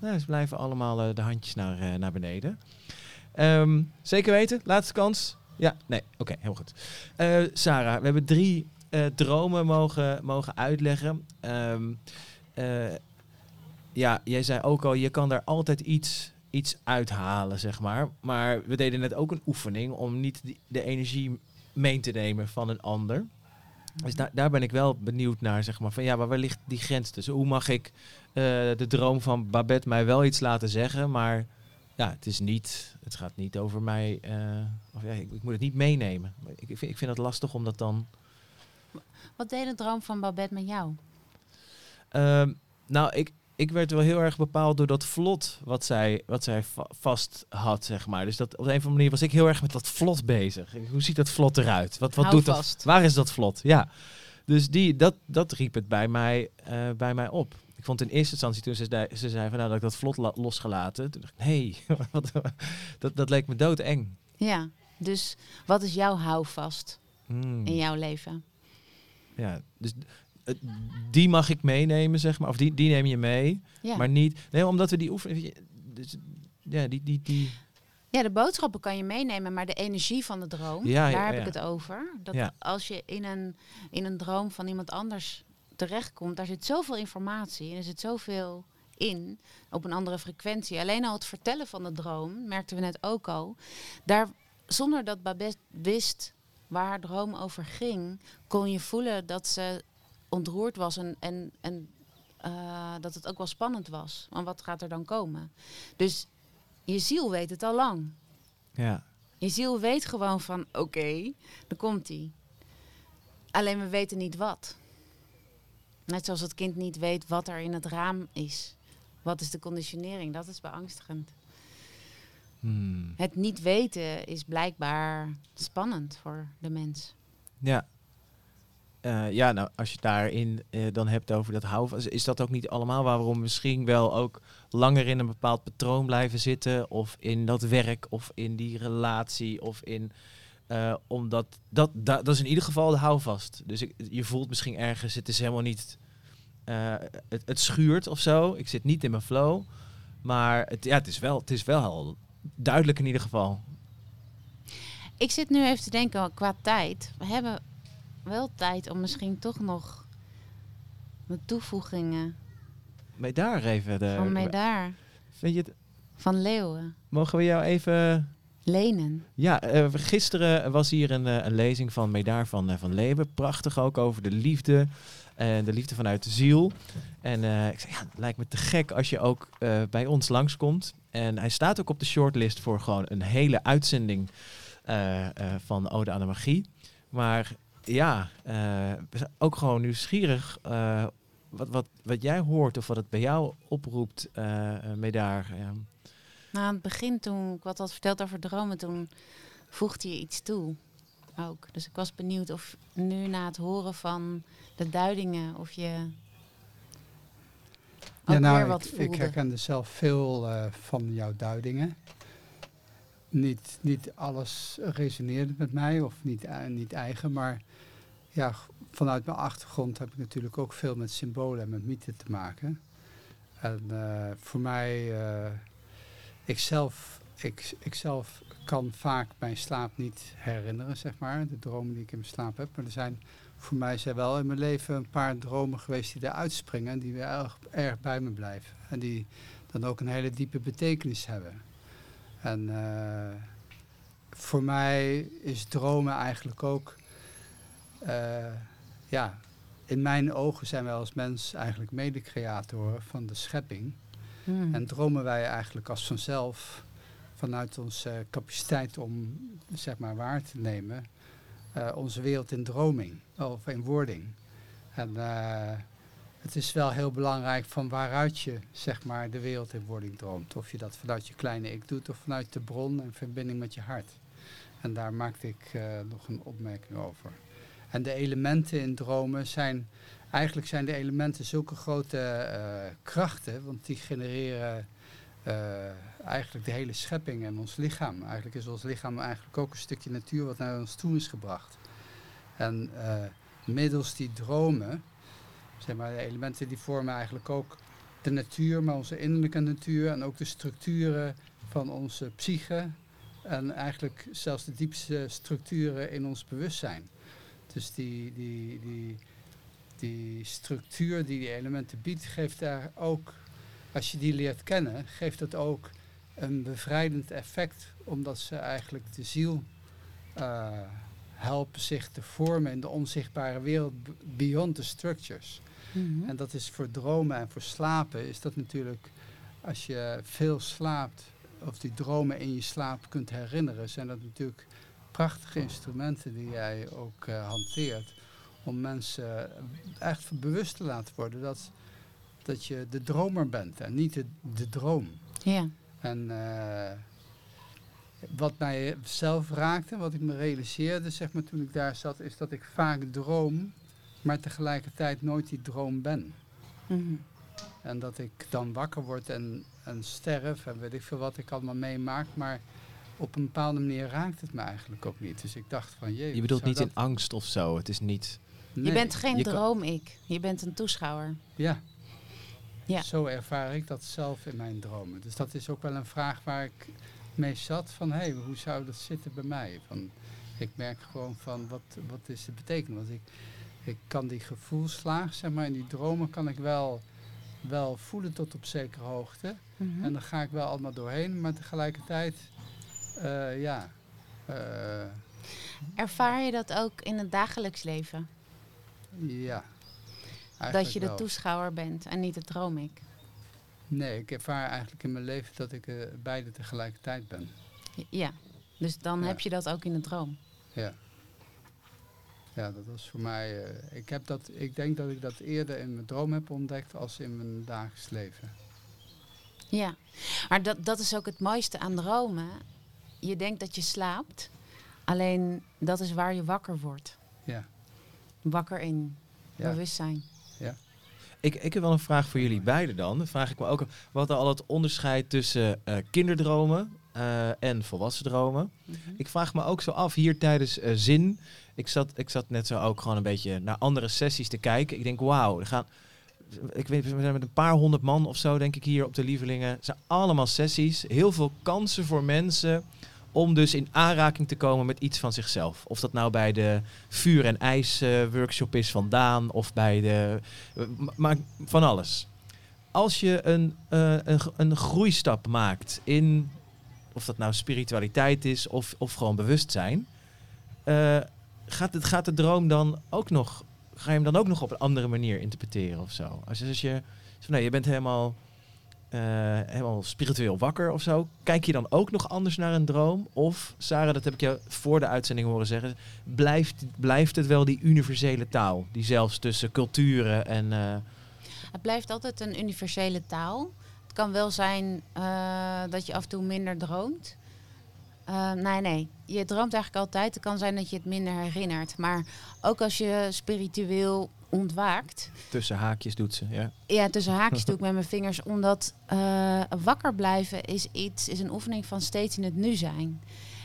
Nou, ze blijven allemaal eh, de handjes naar, eh, naar beneden. Ehm, zeker weten, laatste kans. Ja, nee, oké, heel goed. Eh, Sarah, we hebben drie dromen mogen, mogen uitleggen. Ehm, eh, ja, jij zei ook al, je kan daar altijd iets, iets uithalen, zeg maar. Maar we deden net ook een oefening om niet de energie mee te nemen van een ander. Dus daar, daar ben ik wel benieuwd naar, zeg maar. Van ja, maar waar ligt die grens tussen? Hoe mag ik eh, de droom van Babette mij wel iets laten zeggen, maar ja, het is niet, het gaat niet over mij. eh, of ja, ik, ik moet het niet meenemen. Ik, ik, vind, ik vind het lastig om dat dan. Wat deed de droom van Babette met jou? Ehm, nou, ik, ik werd wel heel erg bepaald door dat vlot wat zij, wat zij va- vast had, zeg maar. Dus dat, op een of andere manier was ik heel erg met dat vlot bezig. Hoe ziet dat vlot eruit? Wat, wat Hou doet vast. dat? Waar is dat vlot? Ja. Dus die, dat, dat riep het bij mij, eh, bij mij op. ik vond in eerste instantie toen ze, zei- ze zei van nou dat ik dat vlot la- losgelaten. Toen dacht ik, nee, wat, dat, dat leek me doodeng. Ja, dus wat is jouw houvast Hmm. in jouw leven? Ja, dus die mag ik meenemen, zeg maar. Of die, die neem je mee. Ja. Maar niet. Nee, omdat we die oefenen. Dus, ja, die. die, die ja, de boodschappen kan je meenemen, maar de energie van de droom, Ja, daar heb ik het over. Dat Ja. als je in een, in een droom van iemand anders terechtkomt, daar zit zoveel informatie en er zit zoveel in op een andere frequentie. Alleen al het vertellen van de droom, merkten we net ook al, daar, zonder dat Babette wist waar haar droom over ging, kon je voelen dat ze ontroerd was en, en, en eh, dat het ook wel spannend was. Want wat gaat er dan komen? Dus je ziel weet het al lang. ja. Je ziel weet gewoon van, oké, dan komt hij. Alleen we weten niet wat. Net zoals het kind niet weet wat er in het raam is. Wat is de conditionering? Dat is beangstigend. Hmm. Het niet weten is blijkbaar spannend voor de mens. Ja. Eh, ja, nou, als je daarin eh, dan hebt over dat houvast, is dat ook niet allemaal waarom we misschien wel ook langer in een bepaald patroon blijven zitten, of in dat werk, of in die relatie, of in. eh, omdat dat, dat, dat is in ieder geval de houvast. Dus je voelt misschien ergens, het is helemaal niet. het, het schuurt of zo. Ik zit niet in mijn flow. Maar het, ja, het, is wel, het is wel duidelijk in ieder geval. Ik zit nu even te denken qua tijd. We hebben wel tijd om misschien toch nog de toevoegingen Maar daar even. De, van Medaar, Vind je het, van Leeuwen, mogen we jou even lenen. Ja, eh, gisteren was hier een, eh, een lezing van Medaar van, eh, van Leeuwen. Prachtig ook over de liefde. En de liefde vanuit de ziel. En ik zei, ja, het lijkt me te gek als je ook bij ons langskomt. En hij staat ook op de shortlist voor gewoon een hele uitzending van Ode aan de Magie. Maar ja, eh, we zijn ook gewoon nieuwsgierig eh, wat, wat, wat jij hoort of wat het bij jou oproept, eh Medaar. Ja. Nou, aan het begin, toen ik wat had verteld over dromen, toen voegde je iets toe. Ook. Dus ik was benieuwd of nu na het horen van de duidingen, of je ook Ja, nou, weer wat ik, voelde. ik herkende zelf veel eh, van jouw duidingen. Niet, niet alles resoneerde met mij of niet, eh, niet eigen, maar ja, vanuit mijn achtergrond heb ik natuurlijk ook veel met symbolen en met mythen te maken. En eh, voor mij, eh ik, zelf, ik, ik zelf kan vaak mijn slaap niet herinneren, zeg maar, de dromen die ik in mijn slaap heb. Maar er zijn voor mij zijn wel in mijn leven een paar dromen geweest die eruit springen. En die weer erg, erg bij me blijven. En die dan ook een hele diepe betekenis hebben. En eh, voor mij is dromen eigenlijk ook... eh, ja, in mijn ogen zijn wij als mens eigenlijk mede-creatoren van de schepping. Hmm. En dromen wij eigenlijk als vanzelf vanuit onze capaciteit om zeg maar waar te nemen, eh, onze wereld in droming of in wording. En het is wel heel belangrijk van waaruit je zeg maar de wereld in wording droomt. Of je dat vanuit je kleine ik doet of vanuit de bron en verbinding met je hart. En daar maakte ik eh, nog een opmerking over. En de elementen in dromen zijn, eigenlijk zijn de elementen zulke grote eh, krachten, want die genereren eh, eigenlijk de hele schepping en ons lichaam. Eigenlijk is ons lichaam eigenlijk ook een stukje natuur wat naar ons toe is gebracht. En middels die dromen, zeg maar, de elementen die vormen eigenlijk ook de natuur, maar onze innerlijke natuur en ook de structuren van onze psyche en eigenlijk zelfs de diepste structuren in ons bewustzijn. Dus die, die, die, die structuur die die elementen biedt, geeft daar ook, als je die leert kennen, geeft dat ook een bevrijdend effect, omdat ze eigenlijk de ziel eh, helpen zich te vormen in de onzichtbare wereld beyond the structures. Mhm. En dat is voor dromen en voor slapen is dat natuurlijk, als je veel slaapt of die dromen in je slaap kunt herinneren, zijn dat natuurlijk prachtige instrumenten die jij ook eh, hanteert. Om mensen echt bewust te laten worden dat, dat je de dromer bent en niet de, de droom. Ja. En eh, wat mij zelf raakte, wat ik me realiseerde zeg maar, toen ik daar zat, is dat ik vaak droom, maar tegelijkertijd nooit die droom ben. Mhm. En dat ik dan wakker word en, en sterf en weet ik veel wat ik allemaal meemaak. Maar op een bepaalde manier raakt het me eigenlijk ook niet. Dus ik dacht van jee. Je bedoelt niet in angst of zo. Het is niet... Je bent geen je droom-ik. Je bent een toeschouwer. Ja. Ja. Zo ervaar ik dat zelf in mijn dromen. Dus dat is ook wel een vraag waar ik mee zat van hé, hey, hoe zou dat zitten bij mij? Van, ik merk gewoon van wat, wat is de betekenis? Want ik, ik kan die gevoelslaag, zeg maar, in die dromen kan ik wel, wel voelen tot op zekere hoogte. Mhm. En daar ga ik wel allemaal doorheen, maar tegelijkertijd, eh, ja. eh, Ervaar je dat ook in het dagelijks leven? ja. dat je de wel. toeschouwer bent en niet het droom-ik? Nee, ik ervaar eigenlijk in mijn leven dat ik eh, beide tegelijkertijd ben. Ja. Dus dan Ja. heb je dat ook in de droom. Ja. Ja, dat was voor mij. eh, ik, heb dat, ik denk dat ik dat eerder in mijn droom heb ontdekt als in mijn dagelijks leven. Ja, maar dat, dat is ook het mooiste aan dromen. Je denkt dat je slaapt, alleen dat is waar je wakker wordt. Ja. Wakker in Ja. bewustzijn. Ik, ik heb wel een vraag voor jullie beiden dan. Dan vraag ik me ook wat er al het onderscheid tussen eh, kinderdromen eh, en volwassen dromen. Mhm. Ik vraag me ook zo af hier tijdens eh, zin. Ik zat, ik zat net zo ook gewoon een beetje naar andere sessies te kijken. Ik denk, wauw, er gaan. Ik weet, we zijn met een paar honderd man of zo, denk ik, hier op de lievelingen. Het zijn allemaal sessies. Heel veel kansen voor mensen om dus in aanraking te komen met iets van zichzelf. Of dat nou bij de vuur- en ijs eh, workshop is van Daan of bij de... ma- maar van alles. Als je een, eh, een, een groeistap maakt in of dat nou spiritualiteit is of, of gewoon bewustzijn, eh, gaat, het, gaat de droom dan ook nog, ga je hem dan ook nog op een andere manier interpreteren of zo? Als, je- als je, zo, nee, je bent helemaal, eh, helemaal spiritueel wakker of zo, kijk je dan ook nog anders naar een droom? Of, Sarah, dat heb ik je voor de uitzending horen zeggen, blijft, blijft het wel die universele taal, die zelfs tussen culturen en... eh, Het blijft altijd een universele taal. Het kan wel zijn eh, dat je af en toe minder droomt. Eh, nee, nee. Je droomt eigenlijk altijd. Het kan zijn dat je het minder herinnert. Maar ook als je spiritueel ontwaakt, tussen haakjes doet ze, ja. Ja, tussen haakjes doe ik met mijn vingers. Omdat eh, wakker blijven is iets, is een oefening van steeds in het nu zijn.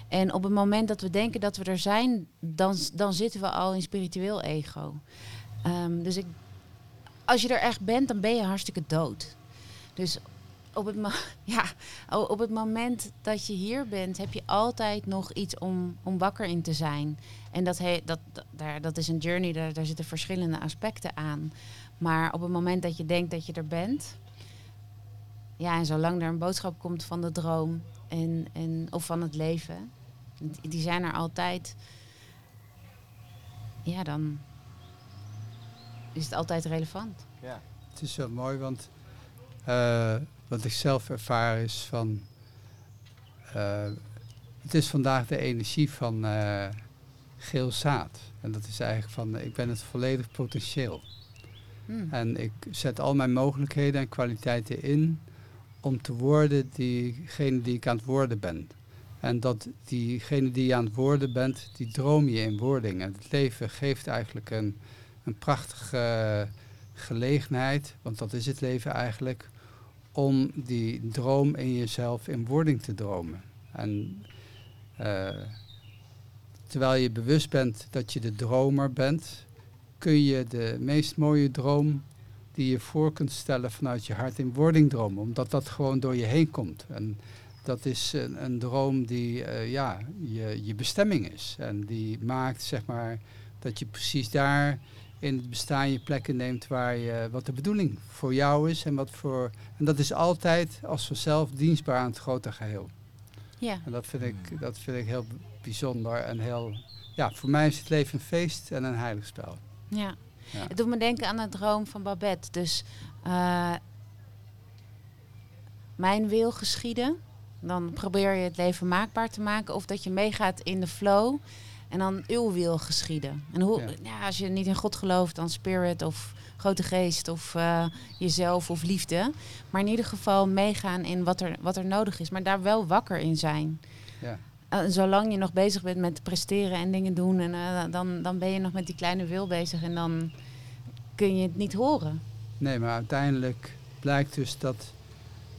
En op het moment dat we denken dat we er zijn, dan, dan zitten we al in spiritueel ego. Ehm, dus ik, als je er echt bent, dan ben je hartstikke dood. Dus op het, ja, op het moment dat je hier bent, heb je altijd nog iets om, om wakker in te zijn. En dat, he, dat, dat, daar, dat is een journey, daar, daar zitten verschillende aspecten aan. Maar op het moment dat je denkt dat je er bent, ja, en zolang er een boodschap komt van de droom en, en, of van het leven, die- zijn er altijd, ja, dan is het altijd relevant. Het is wel mooi, want eh, wat ik zelf ervaar is van. eh, het is vandaag de energie van eh, geel zaad. En dat is eigenlijk van, ik ben het volledig potentieel. Hm. En ik zet al mijn mogelijkheden en kwaliteiten in om te worden diegene die ik aan het worden ben. En dat diegene die je aan het worden bent, die droom je in wording. En het leven geeft eigenlijk een, een prachtige gelegenheid, want dat is het leven eigenlijk, om die droom in jezelf in wording te dromen. En eh, terwijl je bewust bent dat je de dromer bent, kun je de meest mooie droom die je voor kunt stellen vanuit je hart in wording dromen. Omdat dat gewoon door je heen komt. En dat is een, een droom die eh, ja, je, je bestemming is. En die maakt zeg maar dat je precies daar in het bestaan je plekken neemt waar je, wat de bedoeling voor jou is. En, wat voor, en dat is altijd als vanzelf dienstbaar aan het grote geheel. Ja, En dat vind ik, dat vind ik heel bijzonder en heel... Ja, voor mij is het leven een feest en een heiligspel. ja. Ja. Het doet me denken aan de droom van Babette. Dus eh, mijn wil geschieden. Dan probeer je het leven maakbaar te maken. Of dat je meegaat in de flow. En dan uw wil geschieden. En hoe, Ja. ja. als je niet in God gelooft, dan spirit of grote geest of eh, jezelf of liefde. Maar in ieder geval meegaan in wat er, wat er nodig is. Maar daar wel wakker in zijn. Ja. Eh, zolang je nog bezig bent met presteren en dingen doen, en, eh, dan, dan ben je nog met die kleine wil bezig en dan kun je het niet horen. Nee, maar uiteindelijk blijkt dus dat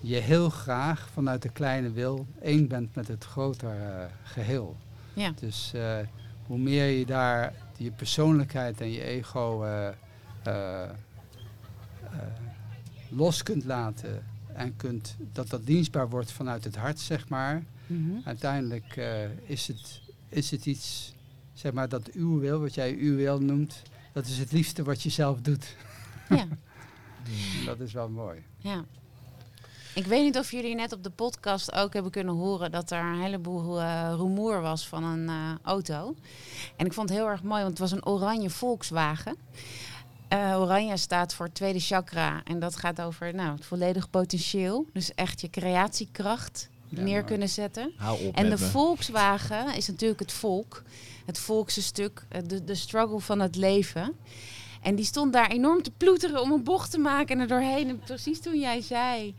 je heel graag vanuit de kleine wil één bent met het grotere eh, geheel. Ja. Dus eh, hoe meer je daar je persoonlijkheid en je ego eh, eh, los kunt laten en kunt, dat dat dienstbaar wordt vanuit het hart, zeg maar. Mhm. Uiteindelijk is, het, is het iets, zeg maar, dat uw wil, wat jij uw wil noemt, dat is het liefste wat je zelf doet. Ja. Dat is wel mooi. Ja. Ik weet niet of jullie net op de podcast ook hebben kunnen horen dat er een heleboel eh rumoer was van een eh, auto. En ik vond het heel erg mooi, want het was een oranje Volkswagen. Eh, oranje staat voor tweede chakra en dat gaat over nou, het volledige potentieel. Dus echt je creatiekracht Ja, neer mooi. kunnen zetten. En de me. Volkswagen is natuurlijk het volk. Het volkse stuk, de, de struggle van het leven. En die stond daar enorm te ploeteren om een bocht te maken en er doorheen. En precies toen jij zei,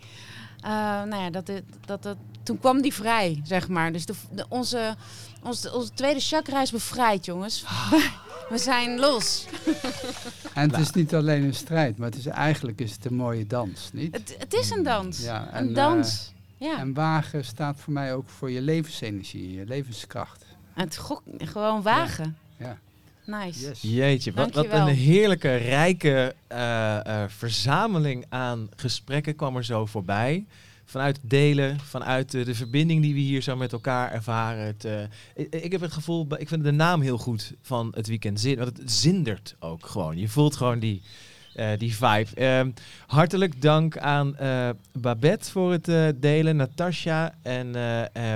nou ja, dat, dat, dat, toen kwam die vrij, zeg maar. Dus de, de- onze, onze, onze tweede chakra is bevrijd, jongens. We zijn los. En het is niet alleen een strijd, maar het is, eigenlijk is het een mooie dans, niet? Het, het is een dans. Ja, en, een dans. ja, En wagen staat voor mij ook voor je levensenergie, je levenskracht. het gok, gewoon wagen. Ja. Nice. Yes. Jeetje, wat, een heerlijke, rijke eh, eh, verzameling aan gesprekken kwam er zo voorbij. Vanuit delen, vanuit de verbinding die we hier zo met elkaar ervaren. Het, eh, ik, ik heb het gevoel, ik vind de naam heel goed van het weekend. Zin, want het zindert ook gewoon. Je voelt gewoon die, eh, die vibe. Ehm, hartelijk dank aan eh, Babette voor het eh, delen, Natasja en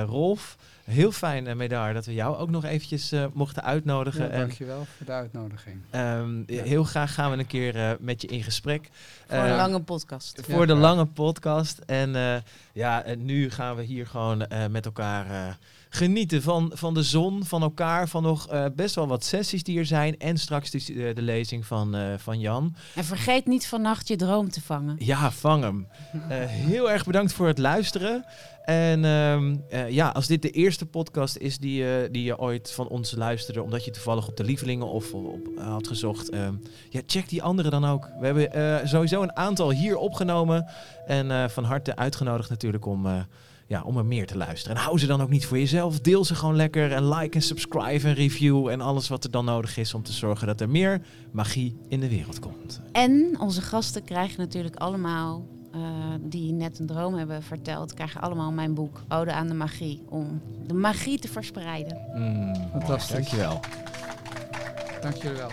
Rolf. Heel fijn, uh, Medar, dat we jou ook nog eventjes eh, mochten uitnodigen. Ja, en dankjewel voor de uitnodiging. Ehm, Ja. Heel graag gaan we een keer eh, met je in gesprek. Voor een lange podcast. voor de lange podcast. En eh, ja, en nu gaan we hier gewoon eh, met elkaar eh, genieten van, van de zon, van elkaar, van nog eh, best wel wat sessies die er zijn. En straks de, eh, de lezing van, eh, van Jan. En vergeet niet vannacht je droom te vangen. Ja, vang hem. Heel erg bedankt voor het luisteren. En ehm, eh, ja, als dit de eerste podcast is die, je die je ooit van ons luisterde, omdat je toevallig op de lievelingen of op, had gezocht, ehm, ja, check die andere dan ook. We hebben sowieso een aantal hier opgenomen en van harte uitgenodigd natuurlijk om, ja, om er meer te luisteren. En hou ze dan ook niet voor jezelf. Deel ze gewoon lekker en like en subscribe en review en alles wat er dan nodig is om te zorgen dat er meer magie in de wereld komt. En onze gasten krijgen natuurlijk allemaal, eh, die net een droom hebben verteld, krijgen allemaal mijn boek Ode aan de Magie. Om de magie te verspreiden. Mm, Fantastisch. Dankjewel. Dank jullie wel.